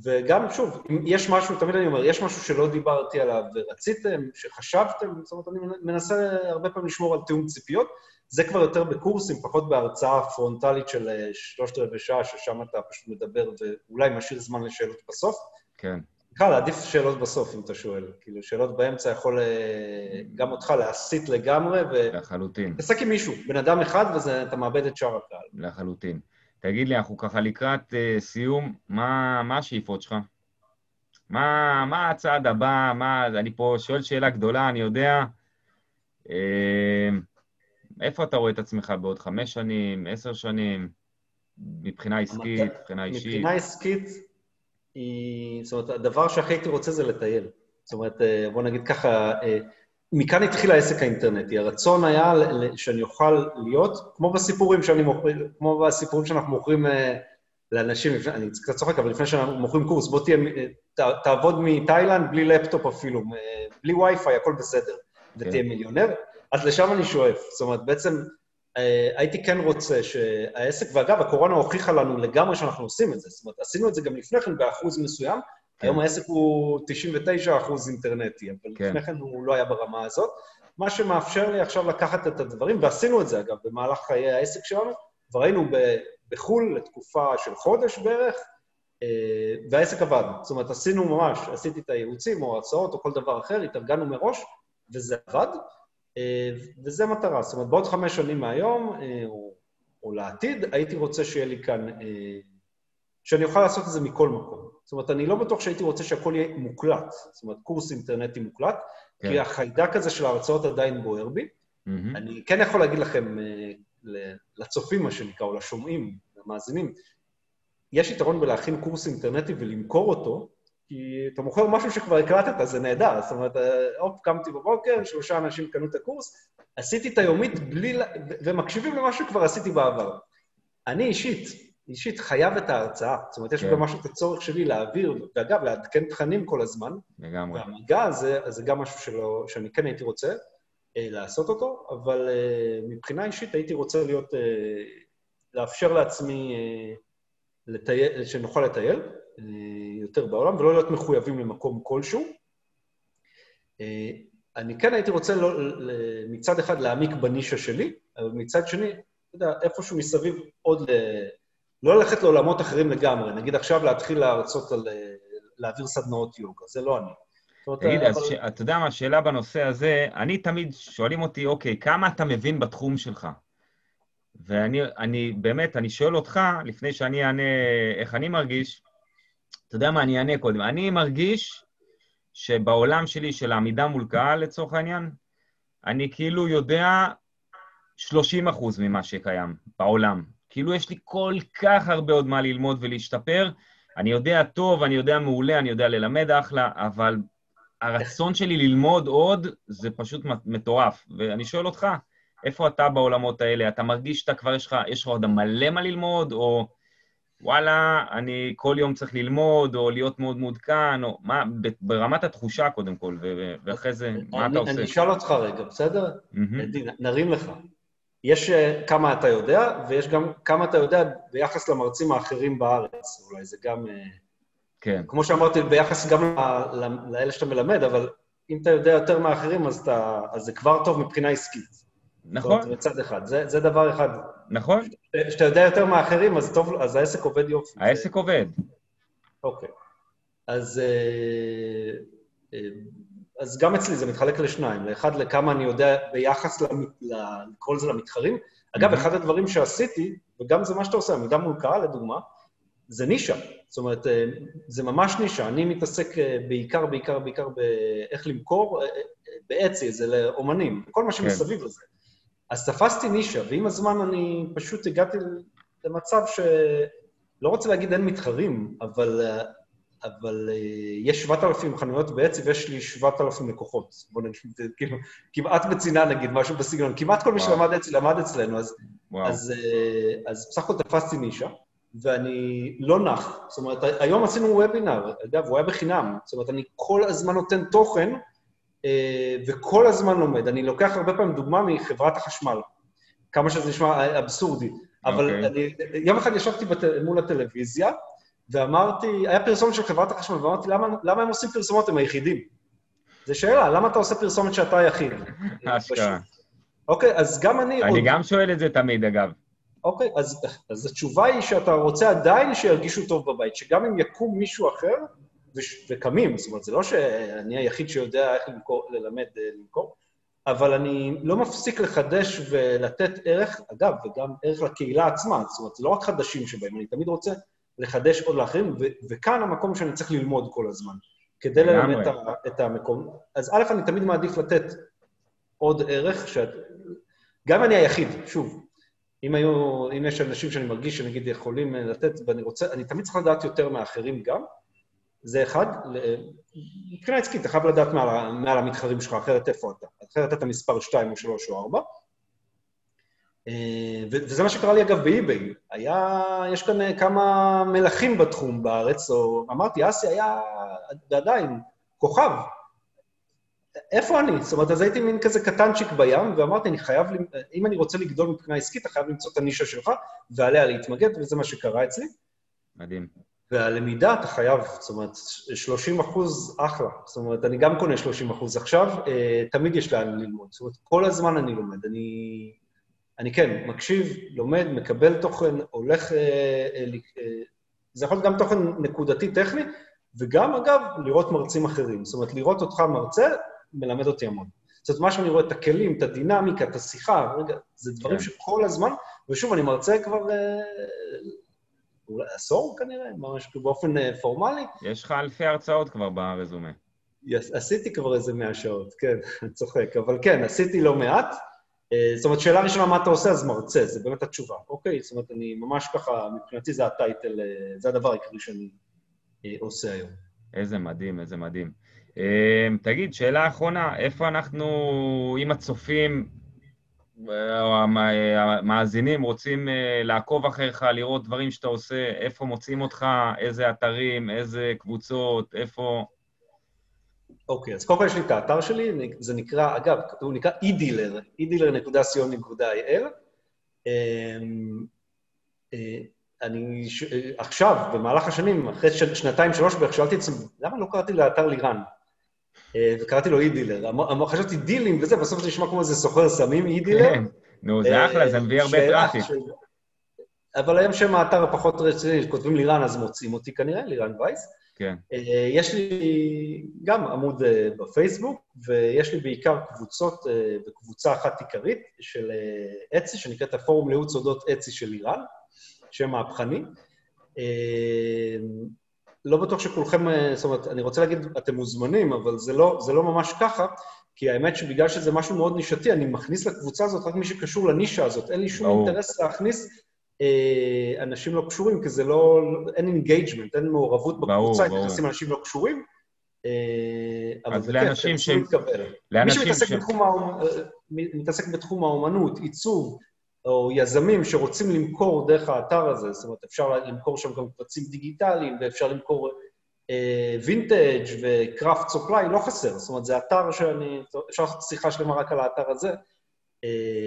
וגם, שוב, אם יש משהו, תמיד אני אומר, יש משהו שלא דיברתי עליו ורציתם, שחשבתם, זאת אומרת, אני מנסה הרבה פעמים לשמור על תיאום ציפיות. זה כבר יותר בקורסים, פחות בהרצאה פרונטלית של אה, שלושת רבעי שעה, ששם אתה פשוט מדבר ואולי משאיר זמן לשאלות בסוף.
כן.
בכלל, עדיף שאלות בסוף, אם אתה שואל. כאילו, שאלות באמצע יכול אה, גם אותך להסיט לגמרי, ו...
לחלוטין.
תעסק עם מישהו, בן אדם אחד, ואתה מאבד את שאר הקהל.
לחלוטין. תגיד לי, אנחנו ככה לקראת uh, סיום, מה, מה השאיפות שלך? מה, מה הצעד הבא? מה... אני פה שואל שאלה גדולה, אני יודע. Uh, איפה אתה רואה את עצמך בעוד חמש שנים, עשר שנים, מבחינה עסקית, מבחינה אישית?
מבחינה עסקית, היא... זאת אומרת, הדבר שהכי הייתי רוצה זה לטייל. זאת אומרת, אה, בוא נגיד ככה, מכאן התחיל העסק האינטרנטי. הרצון היה שאני אוכל להיות, כמו בסיפורים שאני מוכר, כמו בסיפורים שאנחנו מוכרים אה, לאנשים, אני קצת צוחק, אבל לפני שאנחנו מוכרים קורס, בוא תהיה, תעבוד מתאילנד בלי לפטופ אפילו, בלי וי-פיי, הכל בסדר, כן. ותהיה מיליונר. אז לשם אני שואף. זאת אומרת, בעצם אה, הייתי כן רוצה שהעסק, ואגב, הקורונה הוכיחה לנו לגמרי שאנחנו עושים את זה. זאת אומרת, עשינו את זה גם לפני כן באחוז מסוים, כן. היום העסק הוא 99 אחוז אינטרנטי, אבל כן. לפני כן הוא לא היה ברמה הזאת. מה שמאפשר לי עכשיו לקחת את הדברים, ועשינו את זה, אגב, במהלך חיי העסק שלנו, כבר היינו בחו"ל לתקופה של חודש בערך, אה, והעסק עבד. זאת אומרת, עשינו ממש, עשיתי את הייעוצים או הרצאות או כל דבר אחר, התארגנו מראש, וזה עבד. אה, וזה מטרה. זאת אומרת, בעוד חמש שנים מהיום, אה, או, או לעתיד, הייתי רוצה שיהיה לי כאן, שאני אוכל לעשות את זה מכל מקום. זאת אומרת, אני לא בטוח שהייתי רוצה שהכל יהיה מוקלט, זאת אומרת, קורס אינטרנטי מוקלט, כן. כי החיידק הזה של ההרצאות עדיין בוער בי. Mm-hmm. אני כן יכול להגיד לכם, לצופים, מה שנקרא, או לשומעים, למאזינים, יש יתרון בלהכין קורס אינטרנטי ולמכור אותו, כי אתה מוכר משהו שכבר הקלטת, זה נהדר. זאת אומרת, הופ, קמתי בבוקר, שלושה אנשים קנו את הקורס, עשיתי את היומית בלי... ומקשיבים למה שכבר עשיתי בעבר. אני אישית, אישית חייב את ההרצאה. זאת אומרת, יש כן. משהו, את הצורך שלי להעביר, ואגב, לעדכן תכנים כל הזמן.
לגמרי.
והמיגע הזה, זה גם משהו שלא, שאני כן הייתי רוצה אה, לעשות אותו, אבל אה, מבחינה אישית הייתי רוצה להיות, אה, לאפשר לעצמי אה, לטייל, שנוכל לטייל. אה, יותר בעולם, ולא להיות מחויבים למקום כלשהו. אה, אני כן הייתי רוצה לא, מצד אחד להעמיק בנישה שלי, אבל מצד שני, אתה יודע, איפשהו מסביב עוד ל... לא ללכת לעולמות אחרים לגמרי. נגיד עכשיו להתחיל להרצות על... להעביר סדנאות יוגה, זה לא אני.
תגיד, אז ש... אתה יודע מה, שאלה בנושא הזה, אני תמיד, שואלים אותי, אוקיי, כמה אתה מבין בתחום שלך? ואני אני, באמת, אני שואל אותך, לפני שאני אענה איך אני מרגיש, אתה יודע מה, אני אענה קודם. אני מרגיש שבעולם שלי, של העמידה מול קהל, לצורך העניין, אני כאילו יודע 30 אחוז ממה שקיים בעולם. כאילו יש לי כל כך הרבה עוד מה ללמוד ולהשתפר. אני יודע טוב, אני יודע מעולה, אני יודע ללמד אחלה, אבל הרצון שלי ללמוד עוד זה פשוט מטורף. ואני שואל אותך, איפה אתה בעולמות האלה? אתה מרגיש שאתה כבר, יש לך, יש לך עוד מלא מה ללמוד, או וואלה, אני כל יום צריך ללמוד, או להיות מאוד מעודכן, או מה, ברמת התחושה קודם כל, ואחרי זה, מה אתה עושה?
אני אשאל אותך רגע, בסדר? נרים לך. יש אה, כמה אתה יודע, ויש גם כמה אתה יודע ביחס למרצים האחרים בארץ. אולי זה גם... אה,
כן.
כמו שאמרתי, ביחס גם לאלה שאתה מלמד, אבל אם אתה יודע יותר מאחרים, אז, אתה, אז זה כבר טוב מבחינה עסקית.
נכון.
זאת מצד אחד. זה, זה דבר אחד.
נכון.
כשאתה יודע יותר מאחרים, אז טוב, אז העסק עובד יופי.
העסק
זה...
עובד.
אוקיי. אז, אה, אה, אז גם אצלי זה מתחלק לשניים. לאחד, לכמה אני יודע ביחס, לקרוא לזה למתחרים. אגב, אחד הדברים שעשיתי, וגם זה מה שאתה עושה, עמידה מול קהל, לדוגמה, זה נישה. זאת אומרת, אה, זה ממש נישה. אני מתעסק אה, בעיקר, בעיקר, בעיקר באיך למכור, אה, באצי, זה לאומנים, כל מה שמסביב לזה. אז תפסתי נישה, ועם הזמן אני פשוט הגעתי למצב ש... לא רוצה להגיד אין מתחרים, אבל, אבל יש 7,000 חנויות באצי ויש לי 7,000 לקוחות. בוא נגיד, כאילו, כמעט בצנעה נגיד, משהו בסגנון. כמעט כל מי שלמד אצלי למד אצלנו, אז, אז, אז בסך הכל תפסתי נישה. ואני לא נח. זאת אומרת, היום עשינו וובינר, אגב, הוא היה בחינם. זאת אומרת, אני כל הזמן נותן תוכן אה, וכל הזמן לומד. אני לוקח הרבה פעמים דוגמה מחברת החשמל, כמה שזה נשמע אבסורדי. Okay. אבל אוקיי. אני, יום אחד ישבתי בת, מול הטלוויזיה, ואמרתי, היה פרסומת של חברת החשמל, ואמרתי, למה, למה הם עושים פרסומות? הם היחידים. זו שאלה, למה אתה עושה פרסומת שאתה היחיד?
אשכרה.
אוקיי, אז גם אני...
אני עוד... גם שואל את זה תמיד, אגב.
אוקיי, אז, אז התשובה היא שאתה רוצה עדיין שירגישו טוב בבית, שגם אם יקום מישהו אחר, וש, וקמים, זאת אומרת, זה לא שאני היחיד שיודע איך למכור, ללמד אה, למכור, אבל אני לא מפסיק לחדש ולתת ערך, אגב, וגם ערך לקהילה עצמה, זאת אומרת, זה לא רק חדשים שבאים, אני תמיד רוצה לחדש עוד לאחרים, ו- וכאן המקום שאני צריך ללמוד כל הזמן, כדי ללמד את, ה- את המקום. אז א', אני תמיד מעדיף לתת עוד ערך, שאת... גם אני היחיד, שוב, אם היו, אם יש אנשים שאני מרגיש שנגיד יכולים לתת, ואני רוצה, אני תמיד צריך לדעת יותר מאחרים גם, זה אחד. מבחינה עסקית, אתה חייב לדעת מעל, מעל המתחרים שלך, אחרת איפה אתה? אחרת אתה מספר 2 או 3 או 4. אה, וזה מה שקרה לי אגב באי-ביי. היה, יש כאן כמה מלכים בתחום בארץ, או אמרתי, אסי היה עדיין כוכב, איפה אני? זאת אומרת, אז הייתי מין כזה קטנצ'יק בים, ואמרתי, אני חייב, אם אני רוצה לגדול מבחינה עסקית, אתה חייב למצוא את הנישה שלך, ועליה להתמגד, וזה מה שקרה אצלי.
מדהים.
והלמידה, אתה חייב, זאת אומרת, 30 אחוז, אחלה. זאת אומרת, אני גם קונה 30 אחוז עכשיו, אה, תמיד יש לאן ללמוד. זאת אומרת, כל הזמן אני לומד. אני, אני כן, מקשיב, לומד, מקבל תוכן, הולך... אה, אה, זה יכול להיות גם תוכן נקודתי, טכני, וגם, אגב, לראות מרצים אחרים. זאת אומרת, לראות אותך מרצה, מלמד אותי המון. זאת אומרת, מה שאני רואה, את הכלים, את הדינמיקה, את השיחה, רגע, זה דברים כן. שכל הזמן, ושוב, אני מרצה כבר אה, אולי עשור כנראה, ממש באופן אה, פורמלי.
יש לך אלפי הרצאות כבר ברזומה.
Yes, עשיתי כבר איזה מאה שעות, כן, אני צוחק. אבל כן, עשיתי לא מעט. אה, זאת אומרת, שאלה ראשונה, מה אתה עושה? אז מרצה, זה באמת התשובה. אוקיי, זאת אומרת, אני ממש ככה, מבחינתי זה הטייטל, זה הדבר העיקרי שאני עושה היום.
איזה מדהים, איזה מדהים. תגיד, שאלה אחרונה, איפה אנחנו, אם הצופים או המאזינים רוצים אה, לעקוב אחריך, לראות דברים שאתה עושה, איפה מוצאים אותך, איזה אתרים, איזה קבוצות, איפה...
אוקיי, okay, אז קודם כל יש לי את האתר שלי, זה נקרא, אגב, הוא נקרא e-dealer, e-dealer.co.il. אמ, אה, אני עכשיו, במהלך השנים, אחרי שנתיים, שלוש בערך, שאלתי את עצמי, למה לא קראתי לאתר לירן? אה, וקראתי לו e-dealer. חשבתי דילים וזה, בסוף זה נשמע כמו איזה סוחר סמים, e-dealer.
כן, נו, זה אה, אחלה, זה מביא הרבה traffic.
אבל היום שם האתר הפחות רציני, כותבים לירן, אז מוצאים אותי כנראה, לירן וייס.
כן.
אה, יש לי גם עמוד בפייסבוק, ויש לי בעיקר קבוצות, וקבוצה אחת עיקרית של אצי, שנקראת הפורום לייעוץ אודות אצי של לירן, שם מהפכני. לא בטוח שכולכם, אה, זאת אומרת, אני רוצה להגיד, אתם מוזמנים, אבל זה לא, זה לא ממש ככה, כי האמת שבגלל שזה משהו מאוד נישתי, אני מכניס לקבוצה הזאת רק מי שקשור לנישה הזאת. אין לי שום أو... אינטרס להכניס אה, אנשים לא קשורים, כי זה לא, אין engagement, אין מעורבות בקבוצה, אם נכנסים אנשים לא קשורים.
אה, אז לאנשים ש...
מי שמתעסק ש... בתחום, האומ... אה, מתעסק בתחום האומנות, עיצוב, או יזמים שרוצים למכור דרך האתר הזה, זאת אומרת, אפשר למכור שם גם קבצים דיגיטליים, ואפשר למכור אה, vintage ו craft supply, לא חסר. זאת אומרת, זה אתר שאני... אפשר לעשות שיחה שלמה רק על האתר הזה, אה,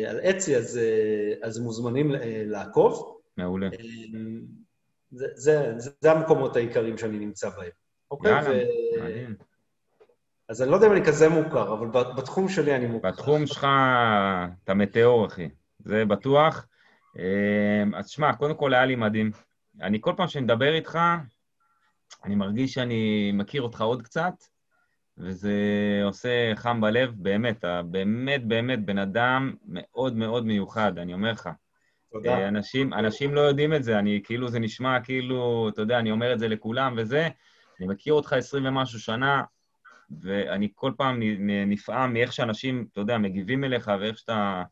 על אצי, אז, אה, אז מוזמנים אה, לעקוב.
מעולה. אה,
זה, זה, זה, המקומות העיקריים שאני נמצא בהם.
אוקיי? יאללה, ו... מדהים.
אז אני לא יודע אם אני כזה מוכר, אבל בתחום שלי אני מוכר.
בתחום שלך אתה מטאור, אחי. זה בטוח. אז שמע, קודם כל היה לי מדהים. אני כל פעם שאני מדבר איתך, אני מרגיש שאני מכיר אותך עוד קצת, וזה עושה חם בלב, באמת, אתה באמת באמת בן אדם מאוד מאוד מיוחד, אני אומר לך.
תודה.
אה, אנשים, אנשים לא יודעים את זה, אני כאילו, זה נשמע כאילו, אתה יודע, אני אומר את זה לכולם וזה, אני מכיר אותך עשרים ומשהו שנה, ואני כל פעם נפעם מאיך שאנשים, אתה יודע, מגיבים אליך ואיך שאתה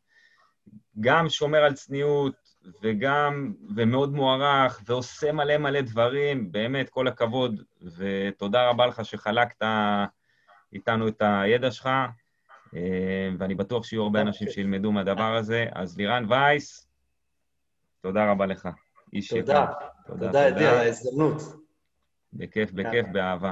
גם שומר על צניעות וגם, ומאוד מוערך, ועושה מלא מלא דברים, באמת, כל הכבוד, ותודה רבה לך שחלקת איתנו את הידע שלך, אה, ואני בטוח שיהיו הרבה אנשים שילמדו מהדבר הזה. אז לירן וייס, תודה רבה לך.
איש יקר. תודה, תודה, תודה, על ההזדמנות.
בכיף, בכיף, באהבה.